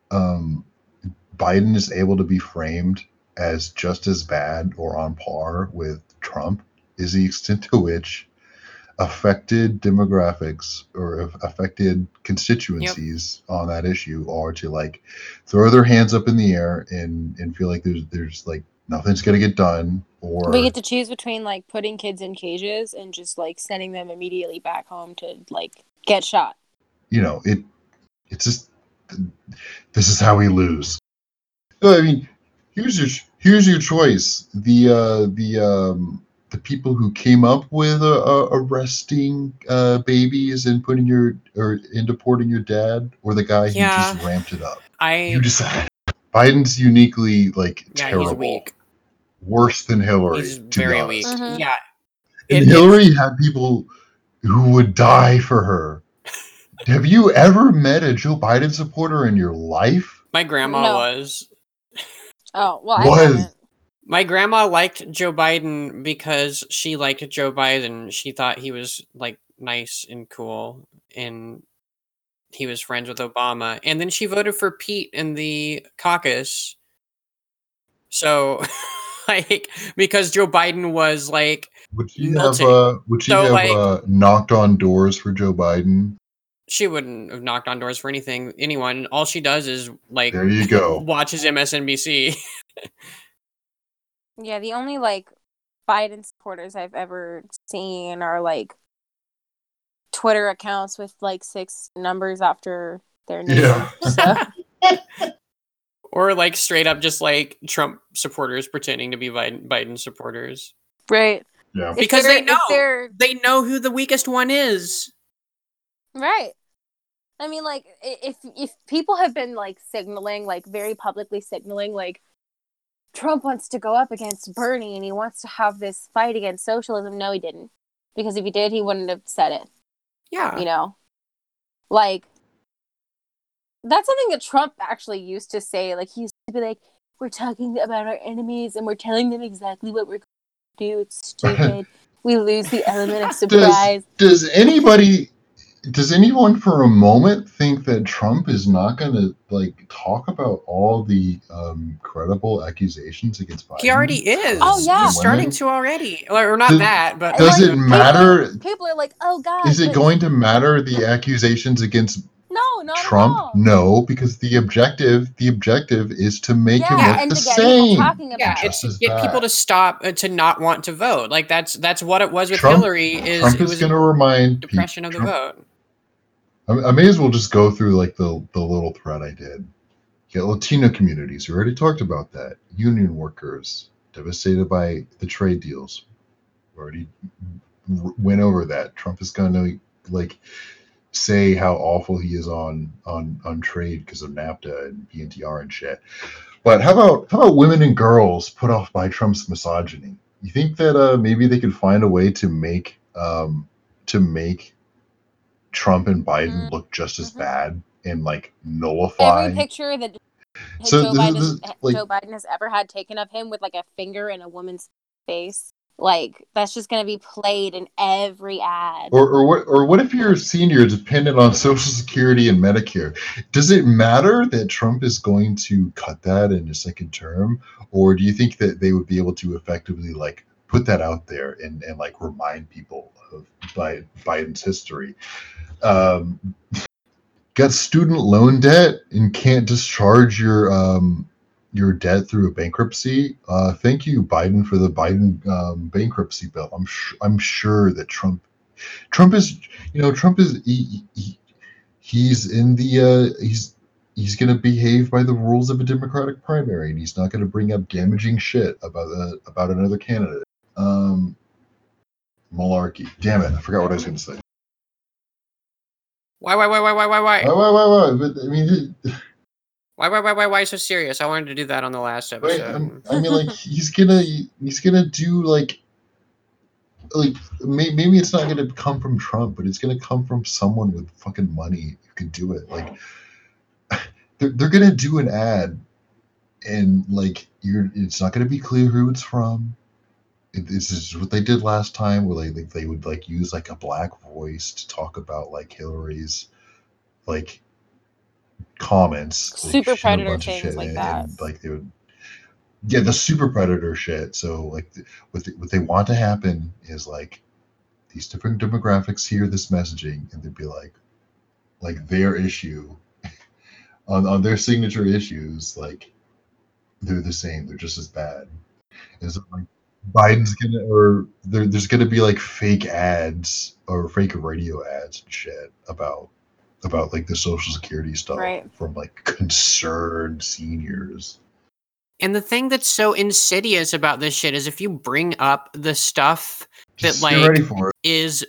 S1: um, Biden is able to be framed as just as bad or on par with Trump is the extent to which affected demographics or affected constituencies on that issue are to like throw their hands up in the air and and feel like there's there's like nothing's gonna get done or
S2: We get to choose between like putting kids in cages and just like sending them immediately back home to like get shot.
S1: you know it it's just this is how we lose. I mean here's your here's your choice. The uh the um the people who came up with uh, uh, arresting uh babies and putting your or and deporting your dad or the guy who
S3: Yeah.
S1: just ramped it up
S3: I
S1: you decide biden's uniquely like
S3: yeah,
S1: terrible
S3: he's weak.
S1: worse than hillary
S3: He's
S1: to
S3: very
S1: honest.
S3: weak.
S2: Mhm.
S3: Yeah.
S1: And
S3: It- it-
S1: Hillary had people who would die for her. *laughs* Have you ever met a Joe Biden supporter in your life?
S3: my grandma
S2: No.
S3: was.
S2: Oh well, I
S1: Was-
S2: haven't.
S3: My grandma liked Joe Biden because she liked Joe Biden. She thought he was like nice and cool and he was friends with Obama. And then she voted for Pete in the caucus. So *laughs* like because Joe Biden was like
S1: Would she
S3: Melting.
S1: have uh, would she
S3: So,
S1: have
S3: like-
S1: uh, knocked on doors for Joe Biden?
S3: she wouldn't have knocked on doors for anything anyone. All she does is like
S1: There you go. *laughs*
S3: watches MSNBC. *laughs*
S2: Yeah, the only like Biden supporters I've ever seen are like Twitter accounts with like six numbers after their name.
S1: Yeah. *laughs*
S2: So
S3: or like straight up just like Trump supporters pretending to be Biden, Biden supporters.
S2: right.
S1: Yeah.
S3: Because
S2: they're-
S3: know.
S2: they're
S3: know who the weakest one is.
S2: Right. I mean, like, if if people have been like signaling, like very publicly signaling, like Trump wants to go up against Bernie and he wants to have this fight against socialism, no, he didn't, because if he did, he wouldn't have said it.
S3: Yeah.
S2: You know, like that's something that Trump actually used to say. Like he used to be like, "We're talking about our enemies and we're telling them exactly what we're going to do. It's *laughs* stupid. we lose the element of surprise."
S1: Does anybody does anyone for a moment think that Trump is not going to like talk about all the um, credible accusations against Biden?
S3: He already is.
S2: Oh, yeah.
S3: He's starting to already. Or, or not
S1: Does-
S3: that, but
S1: Does
S2: Like,
S1: it matter?
S2: People are like, "Oh God!"
S1: Is it
S2: but-
S1: going to matter the accusations against
S2: No, not
S1: Trump?
S2: at all.
S1: No, because the objective the objective is to make him look
S2: and
S1: the
S2: to get
S1: same.
S2: people talking about
S3: yeah,
S2: it.
S3: it's
S1: Just as
S3: get people to stop uh, to not want to vote. Like that's that's what it was with
S1: Trump-
S3: Hillary. Is
S1: Trump
S3: it
S1: is
S3: was
S1: going to remind people.
S3: of the vote.
S1: I, may as well just go through like the the little thread I did. Yeah, Latino communities. We already talked about that. Union workers devastated by the trade deals. We already went over that. Trump is going to like say how awful he is on on on trade because of NAFTA and PNTR and shit. But how about how about women and girls put off by Trump's misogyny? You think that uh, maybe they could find a way to make um, to make Trump and Biden
S2: Mm.
S1: look just as
S2: Mhm.
S1: bad and like nullify?
S2: Every picture that
S1: So
S2: Joe,
S1: this
S2: Biden,
S1: this like-
S2: Joe Biden has ever had taken of him with like a finger in a woman's face, like that's just going to be played in every ad.
S1: Or, or what? Or what if you're a senior dependent on *laughs* Social Security and Medicare? Does it matter that Trump is going to cut that in his second term, or do you think that they would be able to effectively like put that out there and, and like remind people of Biden's history? Um, got student loan debt and can't discharge your um, your debt through a bankruptcy. Uh, thank you, Biden, for the Biden um, bankruptcy bill. I'm sh- I'm sure that Trump Trump is you know Trump is he, he, he's in the uh, he's he's going to behave by the rules of a democratic primary and he's not going to bring up damaging shit about uh, about another candidate. Um, malarkey. Damn it! I forgot what I was going to say.
S3: Why why why why why why why
S1: Why, why, why, why? But I mean,
S3: why why why why why so serious? I wanted to do that on the last episode.
S1: I'm- I mean, like he's gonna he's gonna do like like may, maybe it's not gonna come from Trump, but it's gonna come from someone with fucking money who can do it. Like *sighs* they're they're gonna do an ad, and like you're it's not gonna be clear who it's from. This is what they did last time, where they they would like use like a black voice to talk about like Hillary's like comments,
S2: Super
S1: a
S2: predator things like that.
S1: and, like they would yeah the super predator shit so like what they, what they want to happen is like these different demographics hear this messaging and they'd be like, like their issue *laughs* on, on their signature issues, like they're the same, they're just as bad. And so like Biden's gonna or there, there's gonna be like fake ads or fake radio ads and shit about about like the social security stuff
S2: Right.
S1: from like concerned seniors.
S3: And the thing that's so insidious about this shit is if you bring up the stuff that like
S1: get ready for it.
S3: is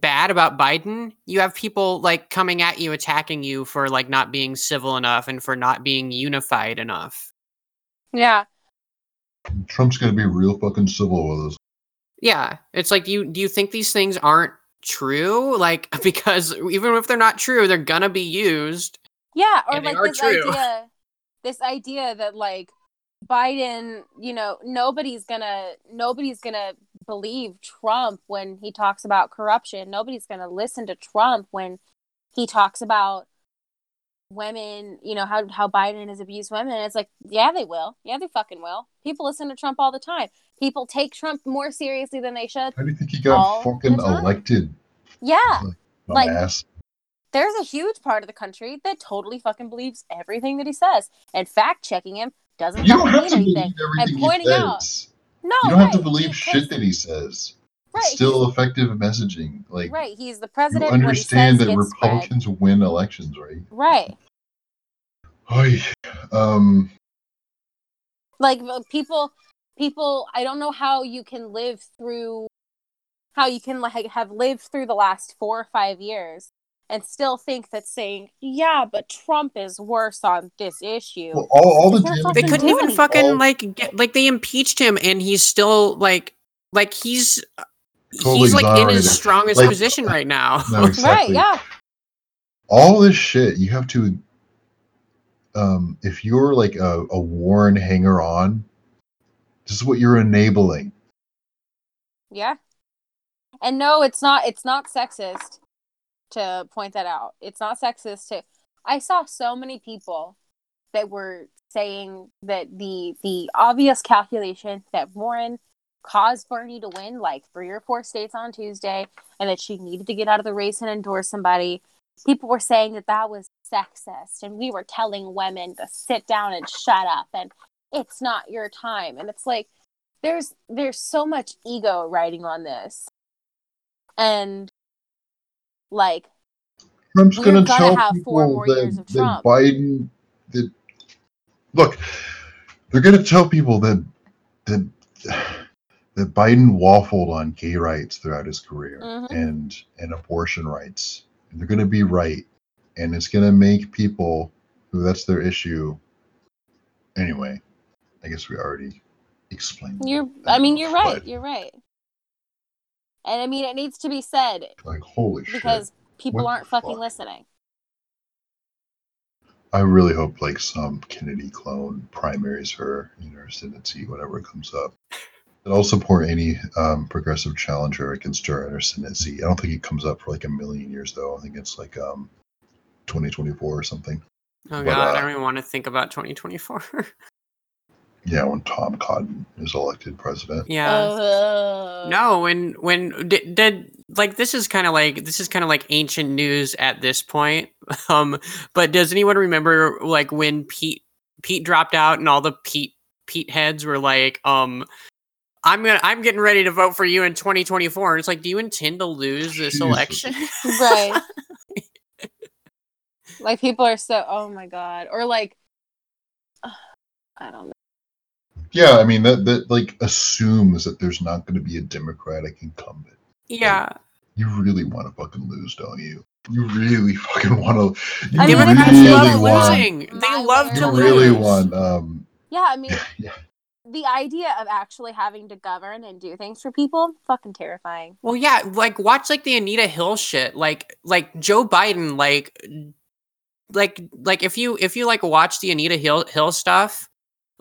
S3: bad about Biden, you have people like coming at you attacking you for like not being civil enough and for not being unified enough.
S2: Yeah.
S1: Trump's gonna be real fucking civil with us.
S3: Yeah, it's like you do you think these things aren't true? Like *laughs* because even if they're not true, they're gonna be used.
S2: Yeah, or like this
S3: true.
S2: idea *laughs* this idea that like Biden, you know, nobody's gonna nobody's gonna believe Trump when he talks about corruption. Nobody's gonna listen to Trump when he talks about women, you know, how how Biden has abused women. It's like, yeah, they will. Yeah, they fucking will. People listen to Trump all the time. People take Trump more seriously than they should.
S1: How do you think he got fucking elected?
S2: Yeah. Like-
S1: Dumbass.
S2: there's a huge part of the country that totally fucking believes everything that he says, and fact checking him doesn't
S1: You don't have to
S2: mean
S1: believe everything
S2: And pointing
S1: he
S2: out-
S1: says.
S2: No,
S1: You don't have to believe
S2: he-
S1: shit that he says.
S2: Right,
S1: still effective messaging. Like
S2: right. He's the
S1: you
S2: president.
S1: understand
S2: what
S1: that
S2: he says gets spread.
S1: Republicans win elections, right?
S2: right?
S1: Oy. Um,
S2: Like uh, people, people. I don't know how you can live through, how you can like have lived through the last four or five years and still think that saying, yeah, but Trump is worse on this issue.
S1: well, all, all the
S2: It's
S1: damage
S3: They couldn't even fucking
S1: All-
S3: like get like they impeached him and he's still like like he's
S1: Totally
S3: he's like in his strongest
S1: Like-
S3: position right now. *laughs*
S1: No,
S2: Right? Yeah.
S1: all this shit you have to um if you're like a, a warren hanger on this is what you're enabling
S2: Yeah. And no, it's not it's not sexist to point that out. It's not sexist to I saw so many people that were saying that the the obvious calculation that Warren caused Bernie to win like three or four states on Tuesday and that she needed to get out of the race and endorse somebody. People were saying that that was sexist and we were telling women to sit down and shut up and it's not your time and it's like there's there's so much ego riding on this and like
S1: trump's gonna,
S2: gonna
S1: tell
S2: have
S1: people
S2: four more
S1: that,
S2: years of
S1: that
S2: Trump.
S1: biden that look they're gonna tell people that that that biden waffled on gay rights throughout his career
S2: Mhm.
S1: and and abortion rights. And they're gonna be right. And it's gonna make people who that's their issue. Anyway i guess we already explained
S2: you're
S1: that,
S2: i mean you're right. You're right. And i mean it needs to be said
S1: like holy shit.
S2: because people
S1: What
S2: aren't fucking
S1: fuck?
S2: listening.
S1: I really hope like some Kennedy clone primaries her in her ascendancy whenever it comes up. And I'll support any um, progressive challenger against her in her ascendancy. I don't think it comes up for like a million years though. I think it's like um 2024 or something.
S3: Oh
S1: But,
S3: god, I
S1: uh,
S3: don't even want to think about 2024. *laughs*
S1: Yeah, when Tom Cotton is elected president.
S3: yeah.
S2: Ugh.
S3: No, when when did, did like this is kind of like this is kind of like ancient news at this point. *laughs* Um, but does anyone remember like when Pete Pete dropped out and all the Pete Pete heads were like, um, I'm gonna I'm getting ready to vote for you in 2024. And it's like, do you intend to lose this election?
S2: right *laughs* like people are so oh my god or like i don't know
S1: Yeah, I mean that that like assumes that there's not going to be a Democratic incumbent.
S3: yeah.
S1: You really want to fucking lose, don't you? You really fucking want to. You
S2: I mean,
S3: Democrats
S2: really
S3: love
S1: want.
S3: losing. They love
S2: word.
S3: to
S1: You
S3: lose.
S1: really want. Um,
S2: yeah i mean
S1: yeah.
S2: The idea of actually having to govern and do things for people fucking terrifying
S3: Well, yeah, like watch like the Anita Hill shit. Like like Joe Biden like like like if you if you like watch the Anita Hill Hill stuff,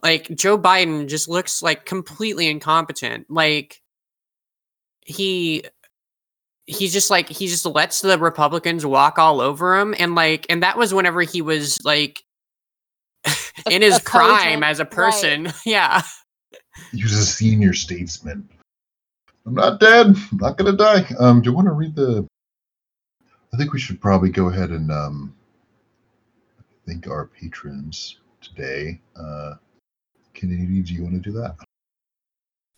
S3: like Joe Biden just looks like completely incompetent. Like he he's just like he just lets the Republicans walk all over him and like and that was whenever he was like *laughs* in his
S2: a
S3: prime as a
S2: right.
S3: person. *laughs* Yeah.
S1: He was a senior statesman. I'm not dead. I'm not gonna die. Um, do you want to read the? I think we should probably go ahead and um, thank our patrons today. Uh, Kennedy, do you want to do that?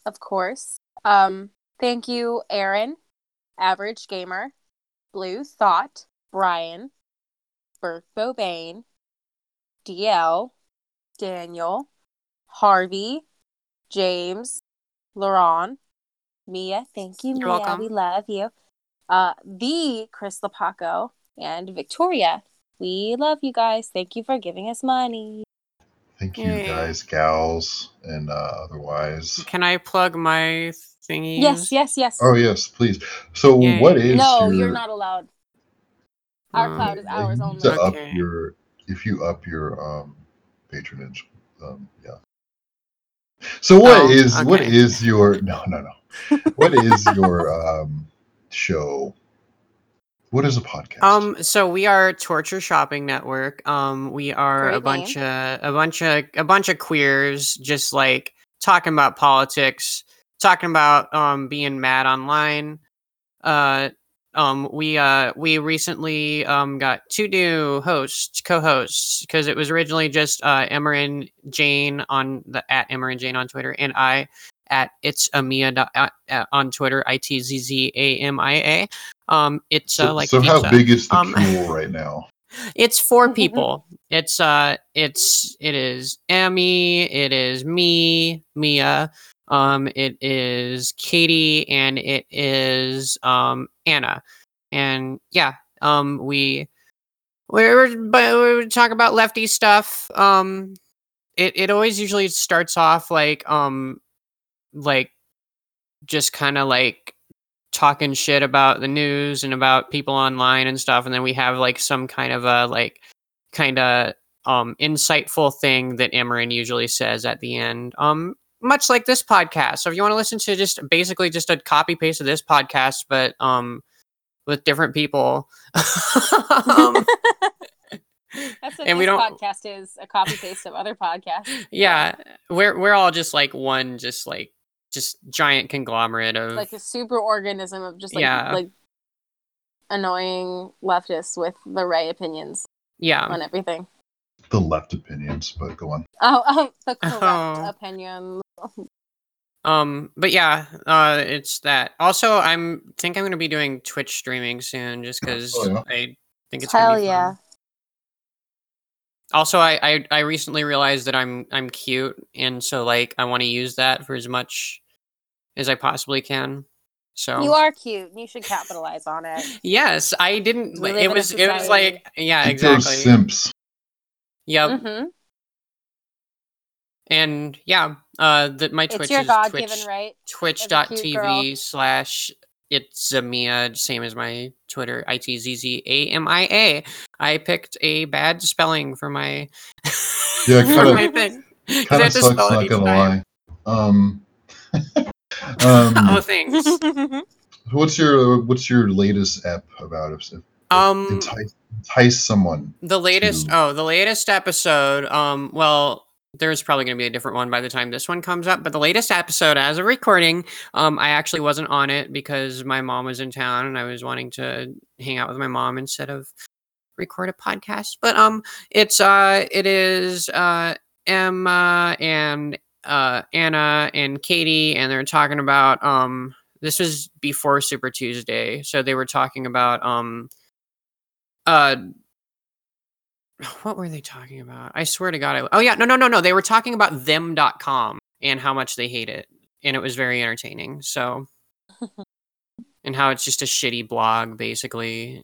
S2: Of course. Um, thank you, Aaron, Average Gamer, Blue Thought, Brian, Burke Bobain, DL, Daniel, Harvey, James, Lauren, Mia. Thank you,
S3: You're
S2: Mia.
S3: welcome.
S2: We love you. Uh, the Chris Lapaco and Victoria. We love you guys. Thank you for giving us money.
S1: Thank you,
S3: Yeah.
S1: guys, gals, and uh, otherwise.
S3: Can I plug my thingy?
S2: Yes, yes, yes.
S1: Oh yes, please. So,
S3: Yay.
S1: what is
S2: no,
S1: your,
S2: you're not allowed. Our
S3: Um,
S2: cloud is ours only.
S1: need to up your if you up your um patronage. Um, yeah. So what
S3: Oh,
S1: is
S3: okay.
S1: is your no no no? *laughs* What is your um show? What is a podcast?
S3: Um, so we are Torture Shopping Network. Um, we are a
S2: Great
S3: bunch of a bunch of a bunch of queers, just like talking about politics, talking about um being mad online. Uh, um, we uh we recently um got two new hosts, co-hosts, because it was originally just uh Emma and Jane on the at Emma and Jane on Twitter, and I at it's Amia dot- at, at, on Twitter, I T Z Z A M I A. Um, it's
S1: so
S3: uh, like
S1: so how big is the
S3: Um,
S1: pool *laughs* right now?
S3: It's four people. It's uh it's it is Emmy, it is me, Mia, um, it is Katie, and it is um Anna. And yeah, um we we're but we talk about lefty stuff. Um it, it always usually starts off like um like just kind of like talking shit about the news and about people online and stuff and then we have like some kind of a like kind of um insightful thing that Amarin usually says at the end um much like this podcast so if you want to listen to just basically just a copy paste of this podcast but um with different people *laughs* um, *laughs*
S2: That's what
S3: and we don't-
S2: podcast is a copy paste of other podcasts. *laughs*
S3: yeah we're we're all just like one just like just giant conglomerate of
S2: Like a super organism of just like
S3: Yeah.
S2: like annoying leftists with the right opinions
S3: yeah
S2: on everything.
S1: The left opinions, but go on. *laughs*
S2: Oh, oh the *laughs* correct
S3: Oh.
S2: opinion.
S3: Um, but yeah, uh, it's that. Also, I'm think I'm gonna be doing Twitch streaming soon, just because
S1: Oh, yeah.
S3: I think it's
S2: Hell
S3: gonna be
S2: yeah.
S3: fun. Also, I, I I recently realized that I'm I'm cute, and so like I want to use that for as much as I possibly can. So
S2: You are cute. and You should capitalize on it.
S3: yes, I didn't.
S2: We
S3: It
S2: live in a
S3: was it was like yeah,
S1: Keep those
S3: exactly.
S1: simps.
S3: Yep,
S2: hmm
S3: and yeah, uh, that my Twitch
S2: It's your
S3: is
S2: God
S3: Twitch.
S2: right.
S3: twitch.tv slash it's Zamia, same as my Twitter, I T Z Z A M I A. I picked a bad spelling for my
S1: Yeah, *laughs* kinda-
S3: my thing. 'Cause I
S1: Kind
S3: have
S1: of
S3: to
S1: sucks,
S3: spell it
S1: not
S3: each
S1: gonna
S3: time.
S1: lie. Um, *laughs* *laughs*
S3: oh,
S1: um,
S3: thanks.
S1: what's your what's your latest app about? If, if
S3: Um,
S1: entice, entice someone.
S3: the latest,
S1: to-
S3: oh, the latest episode. Um, well, there's probably going to be a different one by the time this one comes up. But the latest episode, as a recording, um, I actually wasn't on it because my mom was in town and I was wanting to hang out with my mom instead of record a podcast. But um, it's uh, it is uh, Emma and uh, Anna and Katie, and they're talking about um. This was before Super Tuesday, so they were talking about um, uh what were they talking about? I swear to God. I, oh, yeah. No, no, no, no. They were talking about them.com and how much they hate it. And it was very entertaining. So, *laughs* and how it's just a shitty blog, basically.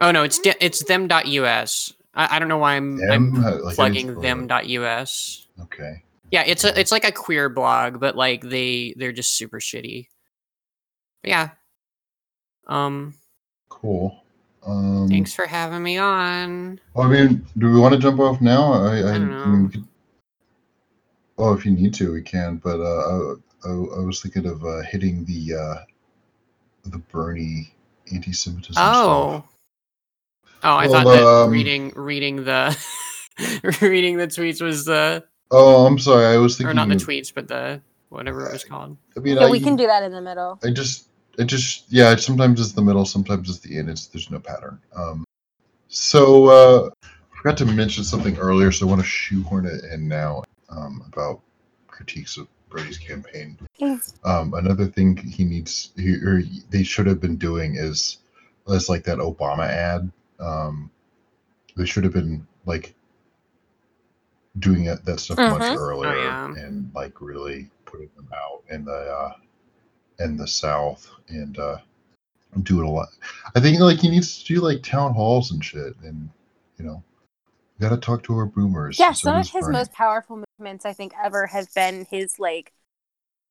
S3: Oh, no, it's de- it's them.us. I, I don't know why I'm,
S1: Them?
S3: I'm
S1: How- like, how do you
S3: plugging them.us.
S1: Okay.
S3: Yeah, it's a it's like a queer blog, but like they they're just super shitty. But yeah. Um,
S1: Cool. Um,
S3: thanks for having me on.
S1: I mean, do we want to jump off now? I, I,
S3: don't
S1: I mean,
S3: know.
S1: could, oh, if you need to, we can. But uh, I, I, I was thinking of uh, hitting the uh, the Bernie anti-Semitism
S3: Oh.
S1: stuff.
S3: Oh, I
S1: Well,
S3: thought that
S1: um,
S3: reading reading the *laughs* reading the tweets was the
S1: Oh, I'm sorry. I was thinking.
S3: or
S1: thinking
S3: not the
S1: of,
S3: tweets, but the whatever it was called.
S1: I mean,
S2: Yeah,
S1: I,
S2: we can do that in the middle.
S1: I just, I just, yeah. Sometimes it's the middle, sometimes it's the end. It's there's no pattern. Um, so uh, I forgot to mention something earlier, so I want to shoehorn it in now um, about critiques of Brady's campaign.
S2: Yes.
S1: Um, another thing he needs, he, or they should have been doing is, is like that Obama ad. Um, they should have been like doing it, that stuff much
S2: Mhm.
S1: earlier
S3: Oh, yeah.
S1: and like really putting them out in the uh, in the South and uh, do it a lot. I think like he needs to do like town halls and shit, and you know, got to talk to our boomers.
S2: Yeah, some of his most powerful movements I think ever have been his like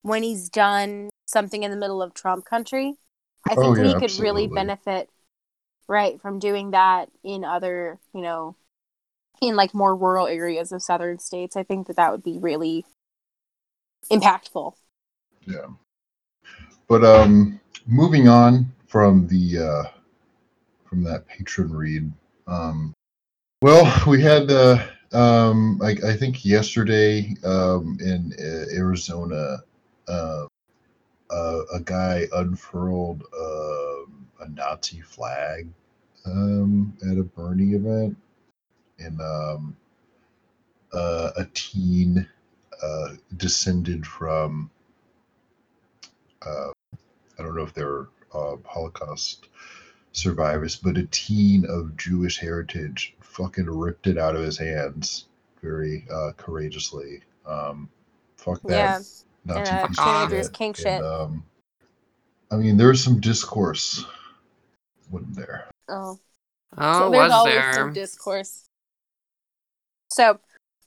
S2: when he's done something in the middle of Trump country. I
S1: Oh,
S2: think
S1: yeah,
S2: he could really benefit right from doing that in other, you know, in like more rural areas of southern states. I think that that would be really impactful.
S1: Yeah. But um moving on from the uh from that patron read. Um well, we had uh um I, I think yesterday um in uh, Arizona uh, uh a guy unfurled um a Nazi flag um at a Bernie event and um uh, a teen uh descended from uh, I don't know if they're uh, Holocaust survivors, but a teen of Jewish heritage fucking ripped it out of his hands very uh, courageously. Um, fuck that.
S2: Yeah.
S1: Nazi
S2: And uh,
S1: piece of shit.
S2: king
S1: And,
S2: shit.
S1: um, I mean, there's some discourse, wasn't there?
S2: Oh.
S3: Oh,
S2: so there's
S3: was
S2: always
S3: there?
S2: some discourse. So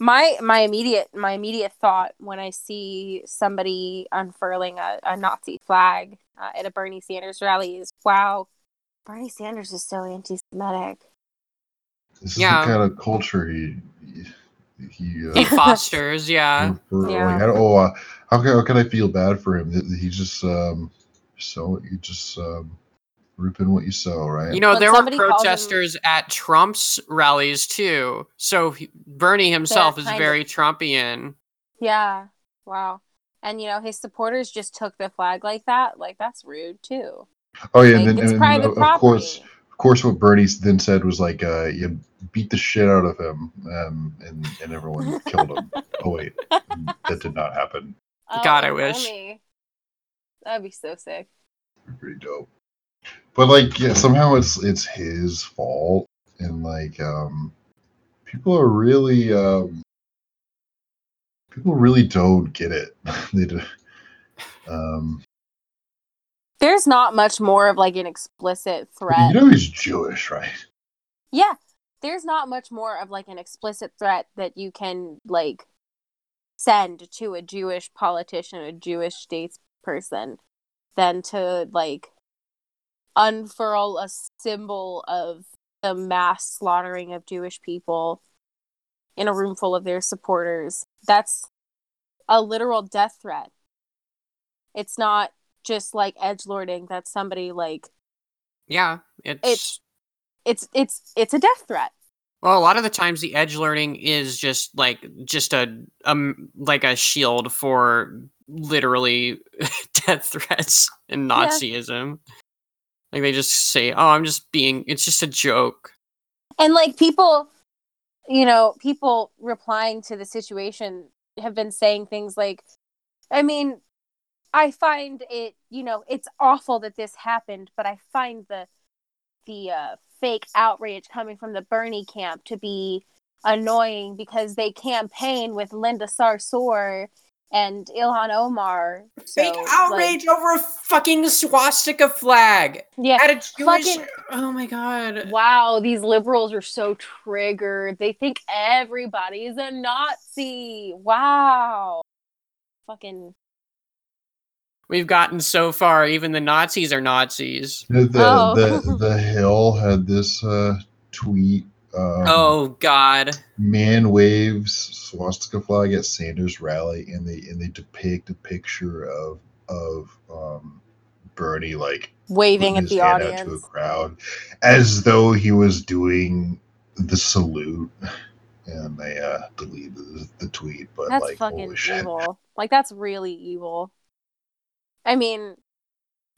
S2: my my immediate my immediate thought when I see somebody unfurling a, a Nazi flag uh, at a Bernie Sanders rally is, wow, Bernie Sanders is so anti-Semitic.
S1: This
S3: Yeah.
S1: is the kind of culture he he, he, uh,
S3: He fosters, yeah. *laughs*
S1: for-
S2: Yeah.
S1: like, oh, uh, how can how can I feel bad for him? That He just um, so he just um, reaping what you sow, right?
S3: You know,
S2: When
S3: there were
S2: somebody calls him-
S3: protesters at Trump's rallies too. So he, Bernie himself is
S2: kind of-
S3: very Trumpian.
S2: Yeah, wow. And you know his supporters just took the flag like that. Like that's rude too.
S1: oh yeah,
S2: Like,
S1: and then
S2: it's
S1: and
S2: private
S1: of,
S2: property.
S1: of course, of course, what Bernie then said was like, uh, you beat the shit out of him, um, and and everyone killed him. *laughs* Oh wait, that did not happen.
S3: God, I wish.
S2: only. That'd be so sick.
S1: Pretty dope. But like, yeah, somehow it's it's his fault, and like, um, people are really um, people really don't get it. *laughs* they do. Um,
S2: There's not much more of like an explicit threat.
S1: you know he's Jewish, right?
S2: yeah, there's not much more of like an explicit threat that you can like send to a Jewish politician, a Jewish statesperson, than to like unfurl a symbol of the mass slaughtering of Jewish people in a room full of their supporters. That's a literal death threat. It's not just like edge lording. That's somebody like
S3: Yeah, it's,
S2: It's- it's it's it's a death threat.
S3: well, a lot of the times the edge lording is just like just a um like a shield for literally *laughs* death threats and
S2: Yeah.
S3: Like they just say, "Oh, I'm just being. It's just a joke."
S2: And like people, you know, people replying to the situation have been saying things like, I mean, I find it, you know, it's awful that this happened, but I find the the uh, fake outrage coming from the Bernie camp to be annoying because they campaign with Linda Sarsour and Ilhan Omar. So,
S3: Fake
S2: like,
S3: outrage over a fucking swastika flag
S2: yeah.
S3: at a Jewish.
S2: Fucking-
S3: oh my god!
S2: Wow, these liberals are so triggered. They think everybody is a Nazi. Wow. Fucking
S3: We've gotten so far. Even the Nazis are Nazis.
S1: The the,
S2: Oh.
S1: the, *laughs* the Hill had this uh, tweet. Um,
S3: oh god!
S1: man waves swastika flag at Sanders rally, and they and they depict a picture of of um, Bernie like
S2: waving at the
S1: hand out to a crowd, as though he was doing the salute. And they uh, deleted the, the tweet, but
S2: That's
S1: like,
S2: fucking
S1: holy shit.
S2: evil. Like that's really evil. I mean,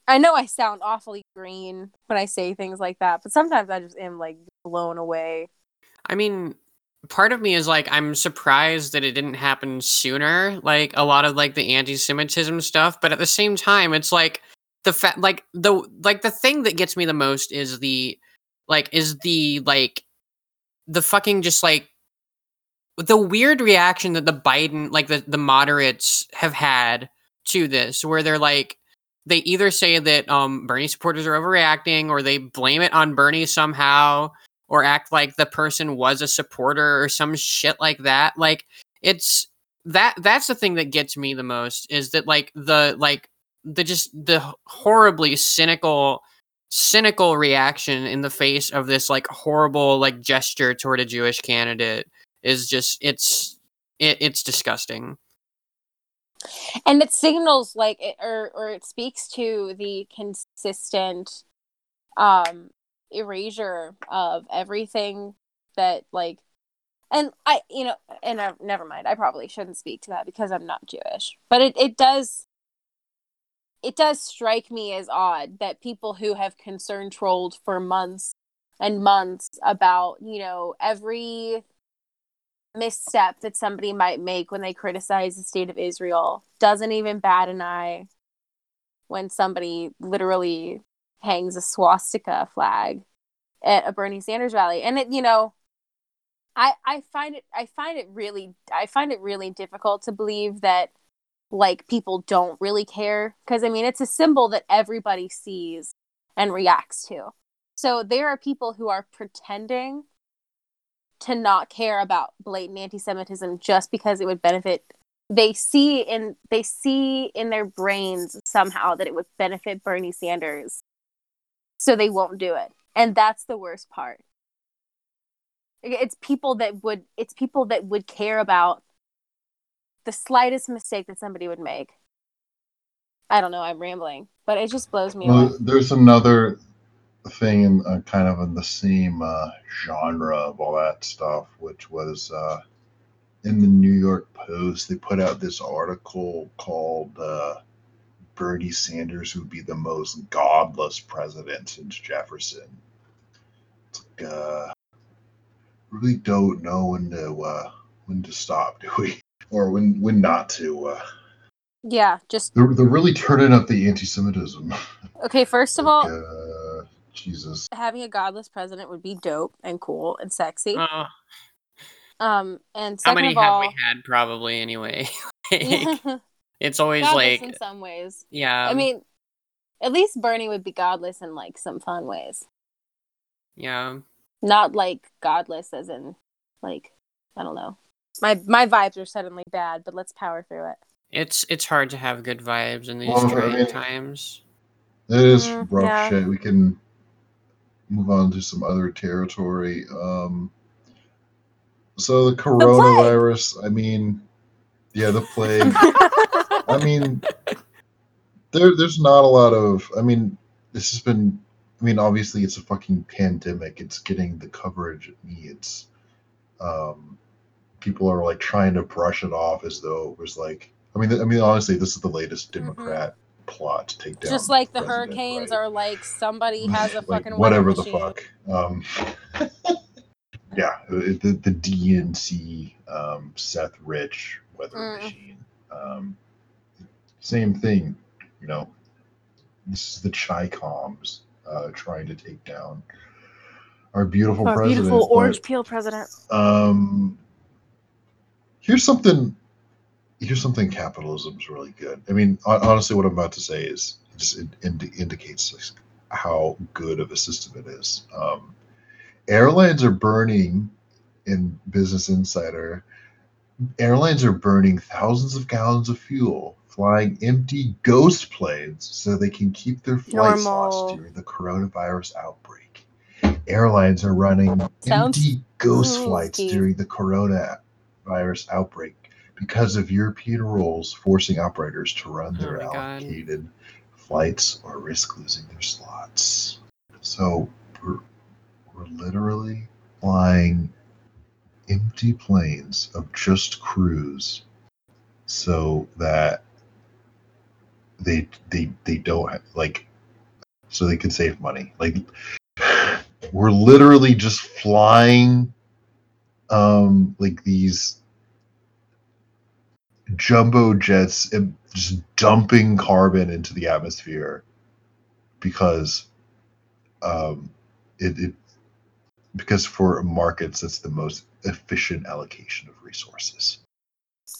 S2: I know I sound awfully green when I say things like that, but sometimes I just am like blown away.
S3: I mean, part of me is like I'm surprised that it didn't happen sooner, like a lot of like the anti-Semitism stuff, but at the same time it's like the fact like the like the thing that gets me the most is the like is the like the fucking just like the weird reaction that the Biden like the the moderates have had to this where they're like they either say that um Bernie supporters are overreacting or they blame it on Bernie somehow or act like the person was a supporter or some shit like that like it's that that's the thing that gets me the most is that like the like the just the horribly cynical cynical reaction in the face of this like horrible like gesture toward a Jewish candidate is just it's it, it's disgusting.
S2: And it signals like it, or or it speaks to the consistent um erasure of everything that like and I you know and I, never mind I probably shouldn't speak to that because I'm not Jewish but it it does it does strike me as odd that people who have concern trolled for months and months about, you know, every misstep that somebody might make when they criticize the state of Israel doesn't even bat an eye when somebody literally hangs a swastika flag at a Bernie Sanders rally. And it, you know, I I find it I find it really I find it really difficult to believe that like people don't really care because I mean it's a symbol that everybody sees and reacts to. So there are people who are pretending to not care about blatant anti-Semitism just because it would benefit. They see in they see in their brains somehow that it would benefit Bernie Sanders, so they won't do it, and that's the worst part. It's people that would it's people that would care about the slightest mistake that somebody would make. I don't know. I'm rambling, but it just blows me
S1: Well,
S2: away.
S1: there's another thing in uh, kind of in the same uh, genre of all that stuff, which was uh, in the New York Post. They put out this article called uh, "Bernie Sanders would be the most godless president since Jefferson." It's like, uh, really don't know when to uh, when to stop, *laughs* do we? Or when when not to? Uh,
S2: Yeah, just
S1: they're, they're really turning up the anti-Semitism.
S2: okay. First of
S1: Like,
S2: all,
S1: uh, Jesus.
S2: having a godless president would be dope and cool and sexy.
S3: Uh,
S2: Um, and
S3: how many
S2: of
S3: have
S2: all,
S3: we had? Probably anyway. *laughs* *laughs* Like,
S2: yeah,
S3: it's always
S2: godless
S3: like
S2: in some ways.
S3: yeah.
S2: I mean, at least Bernie would be godless in like some fun ways,
S3: yeah.
S2: not like godless as in like I don't know. My my vibes are suddenly bad, but let's power through it.
S3: It's it's hard to have good vibes in these
S1: Well, I mean-
S3: times.
S1: It is
S2: Mm,
S1: rough
S2: yeah.
S1: shit. We can move on to some other territory. Um, so the coronavirus. I mean, yeah, the plague. *laughs* I mean, there there's not a lot of. I mean, this has been. I mean, obviously, it's a fucking pandemic. It's getting the coverage it needs. Um, people are like trying to brush it off as though it was like. I mean, I mean, honestly, this is the latest
S2: Mhm.
S1: Democrat plot to take down.
S2: Just like the
S1: president,
S2: hurricanes
S1: right?
S2: are like somebody *laughs* has a
S1: Like,
S2: fucking
S1: whatever the
S2: machine.
S1: fuck. Um, *laughs* yeah, the, the, the DNC um, Seth Rich weather
S2: Mm.
S1: machine. Um, same thing, you know. This is the Chi-Coms uh, trying to take down our beautiful
S2: Our
S1: president.
S2: beautiful orange
S1: but,
S2: peel president.
S1: um, here's something. Here's something capitalism's really good. I mean, honestly, what I'm about to say is just it indi- indicates how good of a system it is. Um, airlines are burning in Business Insider. Airlines are burning thousands of gallons of fuel, flying empty ghost planes so they can keep their flight slots
S2: Normal.
S1: during the coronavirus outbreak. Airlines are running
S2: Sounds
S1: empty ghost flights during the coronavirus outbreak because of European rules forcing operators to run
S3: Oh
S1: their
S3: God.
S1: allocated flights or risk losing their slots. So we're, we're literally flying empty planes of just crews so that they they they don't have, like so they can save money. Like we're literally just flying um like these jumbo jets and just dumping carbon into the atmosphere because um it, it because for markets that's the most efficient allocation of resources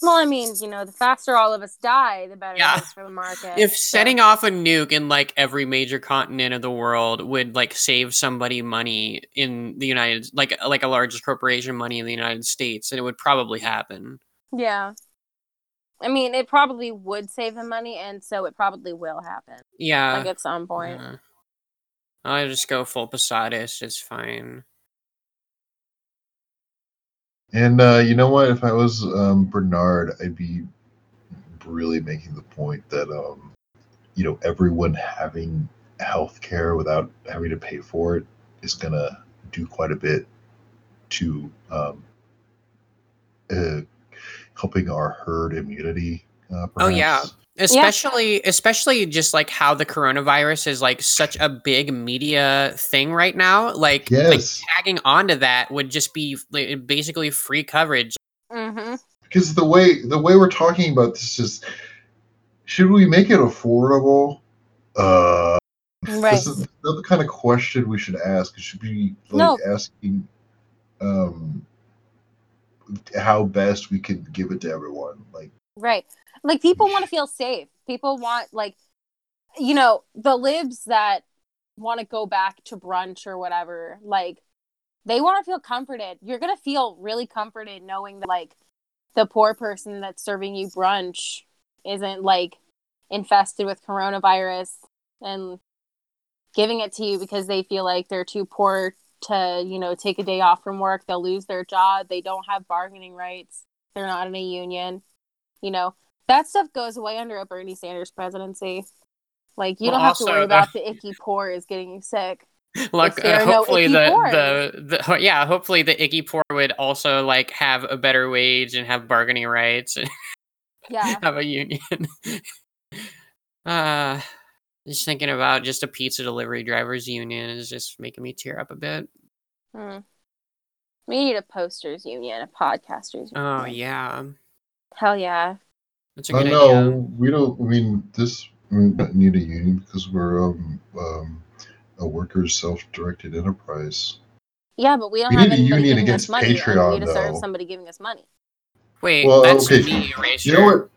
S2: well, I mean, you know, the faster all of us die, the better
S3: Yeah.
S2: it is for the market.
S3: If
S2: so-
S3: setting off a nuke in like every major continent of the world would like save somebody money in the United like like a large corporation money in the United States, then it would probably happen.
S2: Yeah. I mean, it probably would save them money, and so it probably will happen.
S3: Yeah.
S2: like at some point.
S3: yeah. I'll just go full Posadist, it's fine.
S1: And uh, you know what? If I was um, Bernard, I'd be really making the point that um, you know everyone having health care without having to pay for it is gonna do quite a bit to um, uh, helping our herd immunity. Uh,
S3: Oh, yeah.
S1: Perhaps.
S3: especially especially just like how the coronavirus is like such a big media thing right now like like
S1: Yes.
S3: tagging onto that would just be like, basically free coverage
S2: Mm-hmm.
S1: because the way the way we're talking about this is should we make it affordable uh
S2: Right.
S1: this is the kind of question we should ask it should be like
S2: No.
S1: asking um how best we can give it to everyone like
S2: Right. Like people want to feel safe. People want like you know, the libs that want to go back to brunch or whatever, like they want to feel comforted. You're going to feel really comforted knowing that like the poor person that's serving you brunch isn't like infested with coronavirus and giving it to you because they feel like they're too poor to, you know, take a day off from work. They'll lose their job. They don't have bargaining rights. They're not in a union. You know, that stuff goes away under a Bernie Sanders presidency. Like you
S3: Well,
S2: don't have to worry
S3: the-
S2: about the icky poor is getting you sick. *laughs*
S3: look uh,
S2: are no
S3: hopefully the, the the yeah hopefully the icky poor would also like have a better wage and have bargaining rights and *laughs*
S2: Yeah.
S3: have a union *laughs* uh just thinking about just a pizza delivery drivers union is just making me tear up a bit
S2: Hmm. We need a posters union, a podcasters union.
S3: oh yeah
S2: Hell yeah.
S3: that's a
S1: i
S3: good
S1: know
S3: idea
S1: we don't i mean this we don't need a union because we're um, um a workers self-directed enterprise
S2: Yeah, but we don't
S1: We
S2: have
S1: need a
S2: anybody
S1: union
S2: giving us
S1: against
S2: money.
S1: Patreon,
S2: we need to serve
S1: though.
S2: somebody giving us money.
S3: wait
S1: Well,
S3: that's
S1: okay.
S3: me erasure
S1: you know what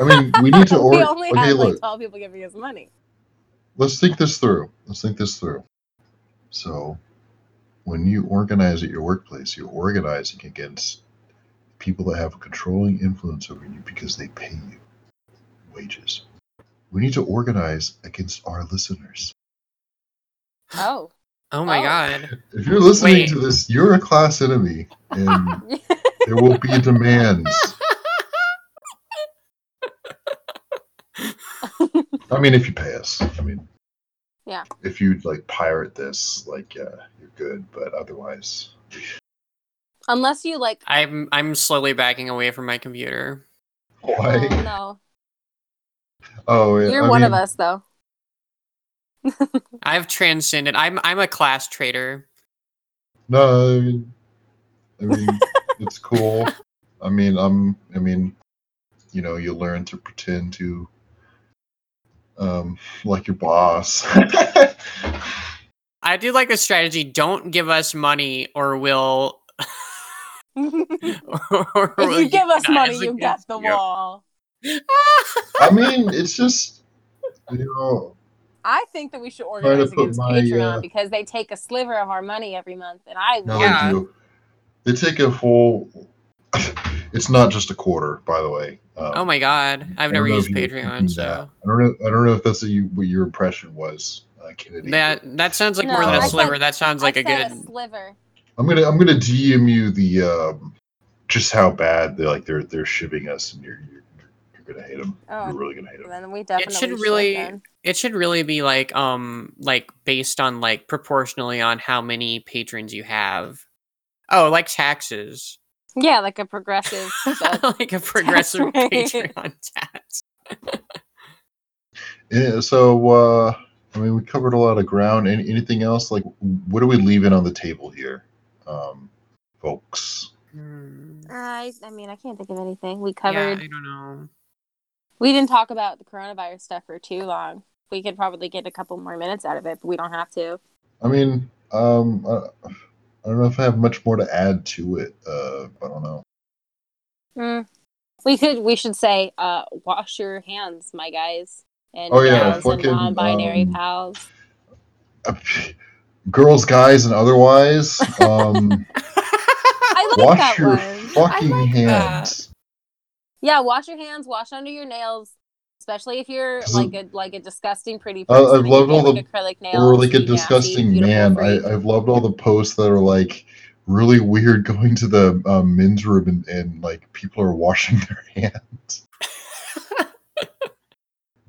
S1: i mean *laughs* we need to
S2: we only
S1: okay
S2: have like 12 people giving us money.
S1: let's think this through. Let's think this through. So, when you organize at your workplace, you're organizing against people that have a controlling influence over you because they pay you wages. We need to organize against our listeners.
S2: Oh.
S3: oh my
S2: Oh.
S3: god
S1: If you're listening
S3: Wait.
S1: to this, you're a class enemy, and *laughs* there will be demands. I mean, if you pay us. I mean,
S2: Yeah.
S1: If you like pirate this, like, yeah, you're good. But otherwise,
S2: Unless you like
S3: i'm i'm slowly backing away from my computer
S1: why?
S2: Oh no.
S1: Oh, yeah,
S2: You're
S1: I
S2: one of us though. *laughs*
S3: i've transcended i'm i'm a class traitor
S1: No, I mean, I mean, *laughs* it's cool. I mean, I'm. I mean, you know, you learn to pretend to, um, like your boss. *laughs*
S3: i do like the strategy don't give us money or we'll or *laughs*
S2: if you give us money, you get the
S3: you.
S2: wall.
S1: I mean, it's just, you know,
S2: I think that we should organize
S1: put
S2: against
S1: my,
S2: Patreon
S1: uh,
S2: because they take a sliver of our money every month, and I
S1: no,
S2: want
S3: Yeah.
S1: they do. They take a full. It's not just a quarter, by the way. Um,
S3: oh my god
S1: I
S3: i've never used
S1: if you
S3: patreon so.
S1: I don't know. I don't know if that's what, what your impression was, uh, Kennedy.
S3: that that sounds like
S2: No,
S3: more than
S1: I
S3: a
S1: said-
S3: sliver that sounds like
S2: I
S3: a good
S2: a sliver.
S1: I'm gonna I'm gonna DM you the um, just how bad they like they're they're shipping us, and you're you're, you're gonna hate them.
S2: Oh.
S1: You're really gonna hate them.
S2: Then we definitely
S3: should
S2: should
S3: really-
S2: then.
S3: it should really be like um like based on like proportionally on how many patrons you have oh like taxes
S2: Yeah, like a progressive. *laughs* uh,
S3: like a progressive
S2: right. *laughs*
S3: Patreon tax.
S1: Yeah, so uh, I mean, we covered a lot of ground. Any, anything else? Like, what are we leaving on the table here, um, folks?
S3: Hmm.
S2: I, I mean, I can't think of anything. We covered.
S3: Yeah,
S2: covered.
S3: I don't know.
S2: We didn't talk about the coronavirus stuff for too long. We could probably get a couple more minutes out of it, but we don't have to.
S1: I mean, um, I, I don't know if I have much more to add to it. Uh, I don't know.
S2: Mm. We could. We should say, uh, wash your hands, my guys and
S1: Oh, yeah,
S2: gals and
S1: fucking,
S2: non-binary
S1: um,
S2: pals. *laughs*
S1: Girls, guys, and otherwise, um, *laughs*
S2: I like
S1: wash
S2: that
S1: your
S2: one.
S1: fucking
S3: like that.
S1: hands.
S2: Yeah, wash your hands, wash under your nails, especially if you're like a like a disgusting pretty
S1: I-
S2: person.
S1: I've loved
S2: get,
S1: all
S2: like, acrylic nails.
S1: or like a
S2: you nasty,
S1: disgusting man.
S2: freak.
S1: I, I've loved all the posts that are like really weird *laughs* going to the um, men's room and, and like people are washing *laughs* their hands.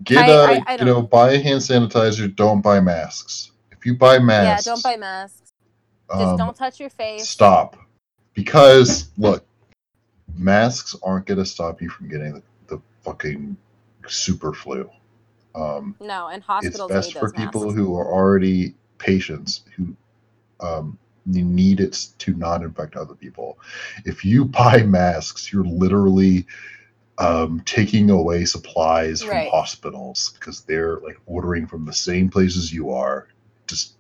S1: Get
S2: I-
S1: uh,
S2: I- I
S1: you know, buy a hand sanitizer. Don't buy masks. If you buy masks, yeah,
S2: don't buy masks. Just
S1: um,
S2: don't touch your face.
S1: stop. Because look, masks aren't gonna stop you from getting the, the fucking super flu. Um,
S2: No, and hospitals.
S1: it's
S2: best
S1: for people who are already patients who um, need it to not infect other people. If you *laughs* buy masks, you're literally um, taking away supplies from
S2: Right.
S1: hospitals because they're like ordering from the same places you are. Just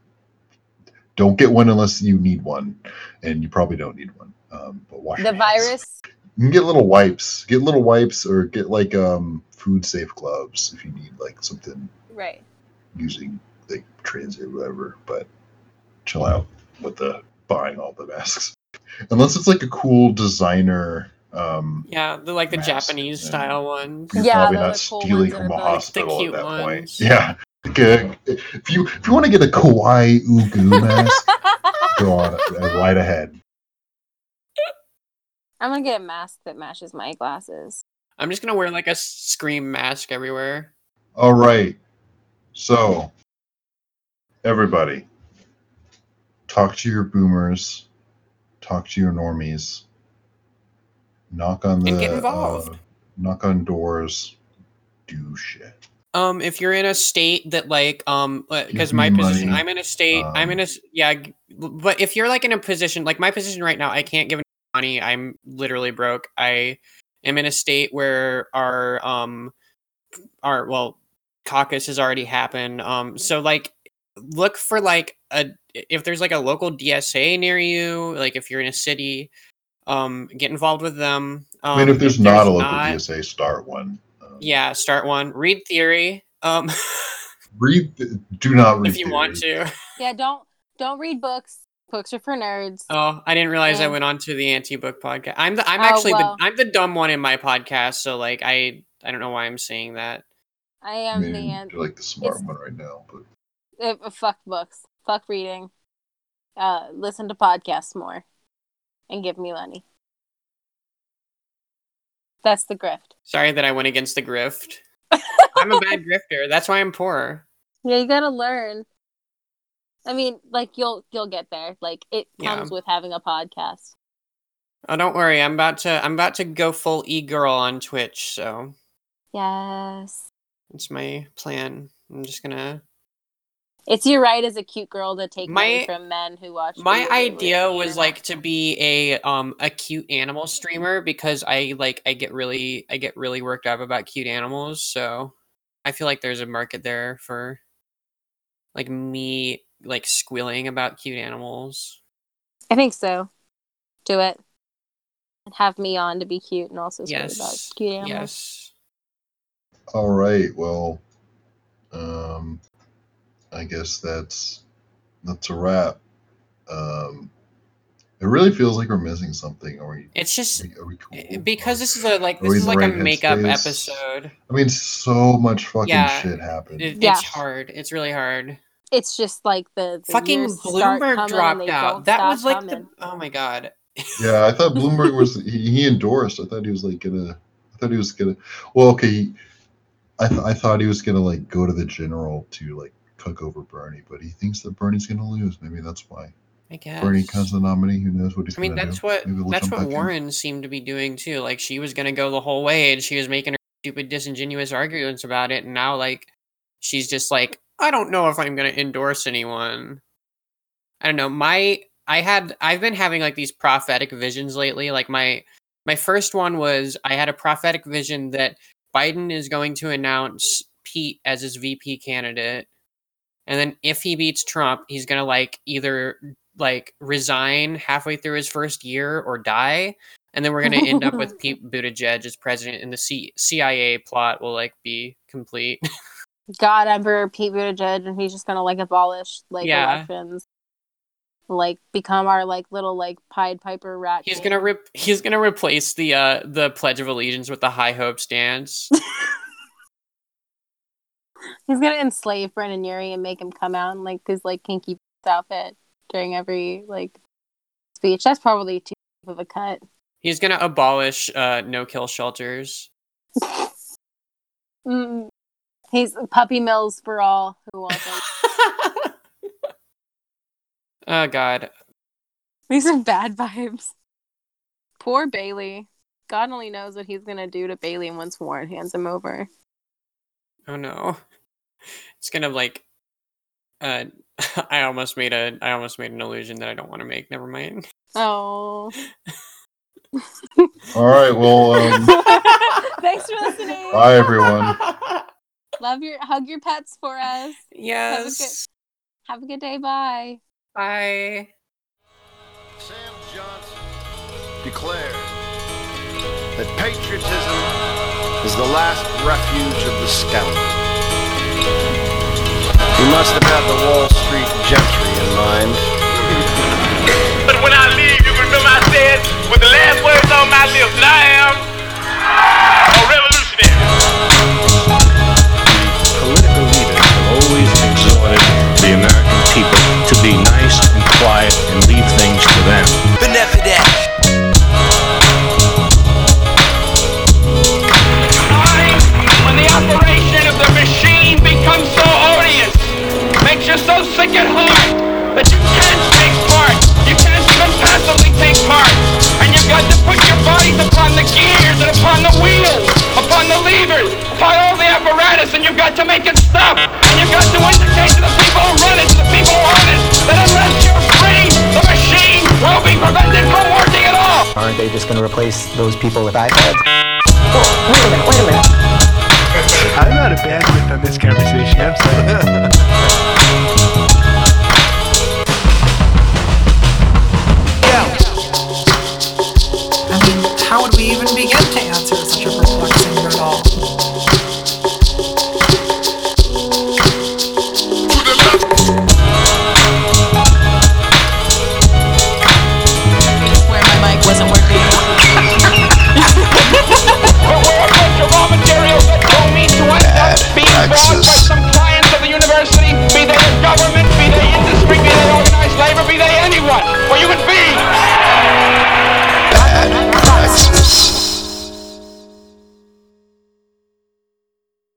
S1: don't get one unless you need one, and you probably don't need one. Um, but wash
S2: The
S1: your hands.
S2: virus.
S1: You can get little wipes. Get little wipes, or get like um, food safe gloves if you need like something
S2: Right.
S1: using like transit or whatever, but chill out with the buying all the masks. Unless it's like a cool designer, um,
S3: Yeah, the like the Japanese style ones.
S1: you're
S2: Yeah,
S1: probably not
S2: cool
S1: stealing from a
S2: the, like,
S1: hospital at that point. *laughs* Yeah. Like, if you if you want to get a kawaii ugu *laughs* mask, go on right ahead.
S2: I'm gonna get a mask that matches my glasses.
S3: I'm just gonna wear like a scream mask everywhere.
S1: All right. So, everybody, talk to your boomers, talk to your normies, knock on the
S3: And get involved.
S1: uh, knock on doors, do shit.
S3: Um, if you're in a state that like um, because my position,
S1: money.
S3: I'm in a state, I'm in a s- yeah, but if you're like in a position like my position right now, I can't give any money. I'm literally broke. I am in a state where our um, our well, caucus has already happened. Um, so like, look for like a if there's like a local DSA near you, like if you're in a city, um, get involved with them. Um,
S1: I mean, if there's not a local
S3: not-
S1: DSA, start one. Um,
S3: yeah, start one. Read theory. Um, *laughs*
S1: read. th- Do not read.
S3: if you want to.
S2: Yeah, don't don't read books. Books are for nerds.
S3: Oh, I didn't realize I went on to the anti-book podcast. I'm the I'm
S2: Oh,
S3: actually
S2: well.
S3: the I'm the dumb one in my podcast, so like I I don't know why I'm saying that.
S2: I
S1: I
S2: am
S1: mean,
S2: the an-
S1: you're like the smart one right now, but
S2: uh, uh, fuck books, fuck reading. Uh, listen to podcasts more, and give me money. That's the grift.
S3: Sorry that I went against the grift. I'm a bad *laughs* grifter. That's why I'm poor.
S2: Yeah, you gotta learn. I mean, like you'll you'll get there. Like it
S3: Yeah.
S2: comes with having a podcast.
S3: Oh, don't worry. I'm about to I'm about to go full e-girl on Twitch, so
S2: Yes,
S3: it's my plan. I'm just gonna
S2: it's your right as a cute girl to take money
S3: My-
S2: from men who watch.
S3: my
S2: videos
S3: idea was like to be a um a cute animal streamer because I like I get really I get really worked up about cute animals, so I feel like there's a market there for like me like squealing about cute animals.
S2: I think so. Do it. And have me on to be cute and also swear about cute animals.
S3: Yes.
S1: all right. Well, um, I guess that's that's a wrap. Um, it really feels like we're missing something. Are we?
S3: It's
S1: Are
S3: just
S1: we, are we cool?
S3: because this is a like this is
S1: in the
S3: like a makeup
S1: headspace?
S3: episode.
S1: I mean, so much fucking
S3: Yeah,
S1: shit happened.
S3: It,
S2: Yeah.
S3: It's hard. It's really hard.
S2: It's just like the, the
S3: Fucking
S2: years
S3: Bloomberg
S2: coming and
S3: dropped out. That was like
S2: coming.
S3: the oh my god.
S1: yeah, I thought *laughs* Bloomberg was he, he endorsed. I thought he was like gonna. I thought he was gonna. Well, okay. He, I th- I thought he was gonna like go to the general to like cook over Bernie, but he thinks that Bernie's gonna lose. Maybe that's why.
S3: I guess.
S1: Bernie becomes the nominee. Who knows what he's
S3: I mean, that's
S1: do?
S3: what that's what
S1: back in.
S3: Warren seemed to be doing too. Like she was gonna go the whole way, and she was making her stupid, disingenuous arguments about it, and now like she's just like, I don't know if I'm gonna endorse anyone. I don't know. My I had I've been having like these prophetic visions lately. Like my my first one was I had a prophetic vision that Biden is going to announce Pete as his VP candidate. And then if he beats Trump, he's gonna like either like resign halfway through his first year or die. And then we're gonna end up with *laughs* Pete Buttigieg as president, and the C- CIA plot will like be complete. *laughs*
S2: God Emperor Pete Buttigieg, and he's just gonna like abolish like
S3: Yeah.
S2: elections, like become our like little like Pied Piper rat.
S3: he's gonna rip. He's gonna replace the uh the Pledge of Allegiance with the High Hopes dance. *laughs*
S2: He's gonna enslave Brendon Urie and make him come out in like his like kinky outfit during every like speech. That's probably too deep of a cut.
S3: he's gonna abolish uh no kill shelters. *laughs*
S2: Mm. He's puppy mills for all who want them. *laughs*
S3: oh God.
S2: These are bad vibes. Poor Bailey. God only knows what he's gonna do to Bailey once Warren hands him over.
S3: Oh no. It's gonna like uh *laughs* I almost made a I almost made an illusion that I don't want to make. Never mind.
S2: Oh.
S1: All right. Well, *laughs* um,
S2: Thanks for listening.
S1: bye everyone.
S2: Love your hug your pets for us.
S3: yes.
S2: Have a good day. Bye.
S3: Bye.
S4: Sam Johnson declared that patriotism is the last refuge of the scoundrel. He must have had the Wall Street gentry in mind.
S5: But when I leave, you remember I said with the last words on my lips I am a revolutionary.
S6: Political leaders have always exhorted the American people to be nice and quiet and leave things to them.
S5: Time you so sick at heart that you can't take part. You can't even passively take part. And you've got to put your bodies upon the gears and upon the wheels, upon the levers, upon all the apparatus, and you've got to make it stop. And you've got to indicate to the people who run it, to the people who own it, that unless you're free, the machine will be prevented from working at all.
S7: Aren't they just going to replace those people with iPads?
S8: I'm not a bandwidth on this conversation. I'm sorry. *laughs*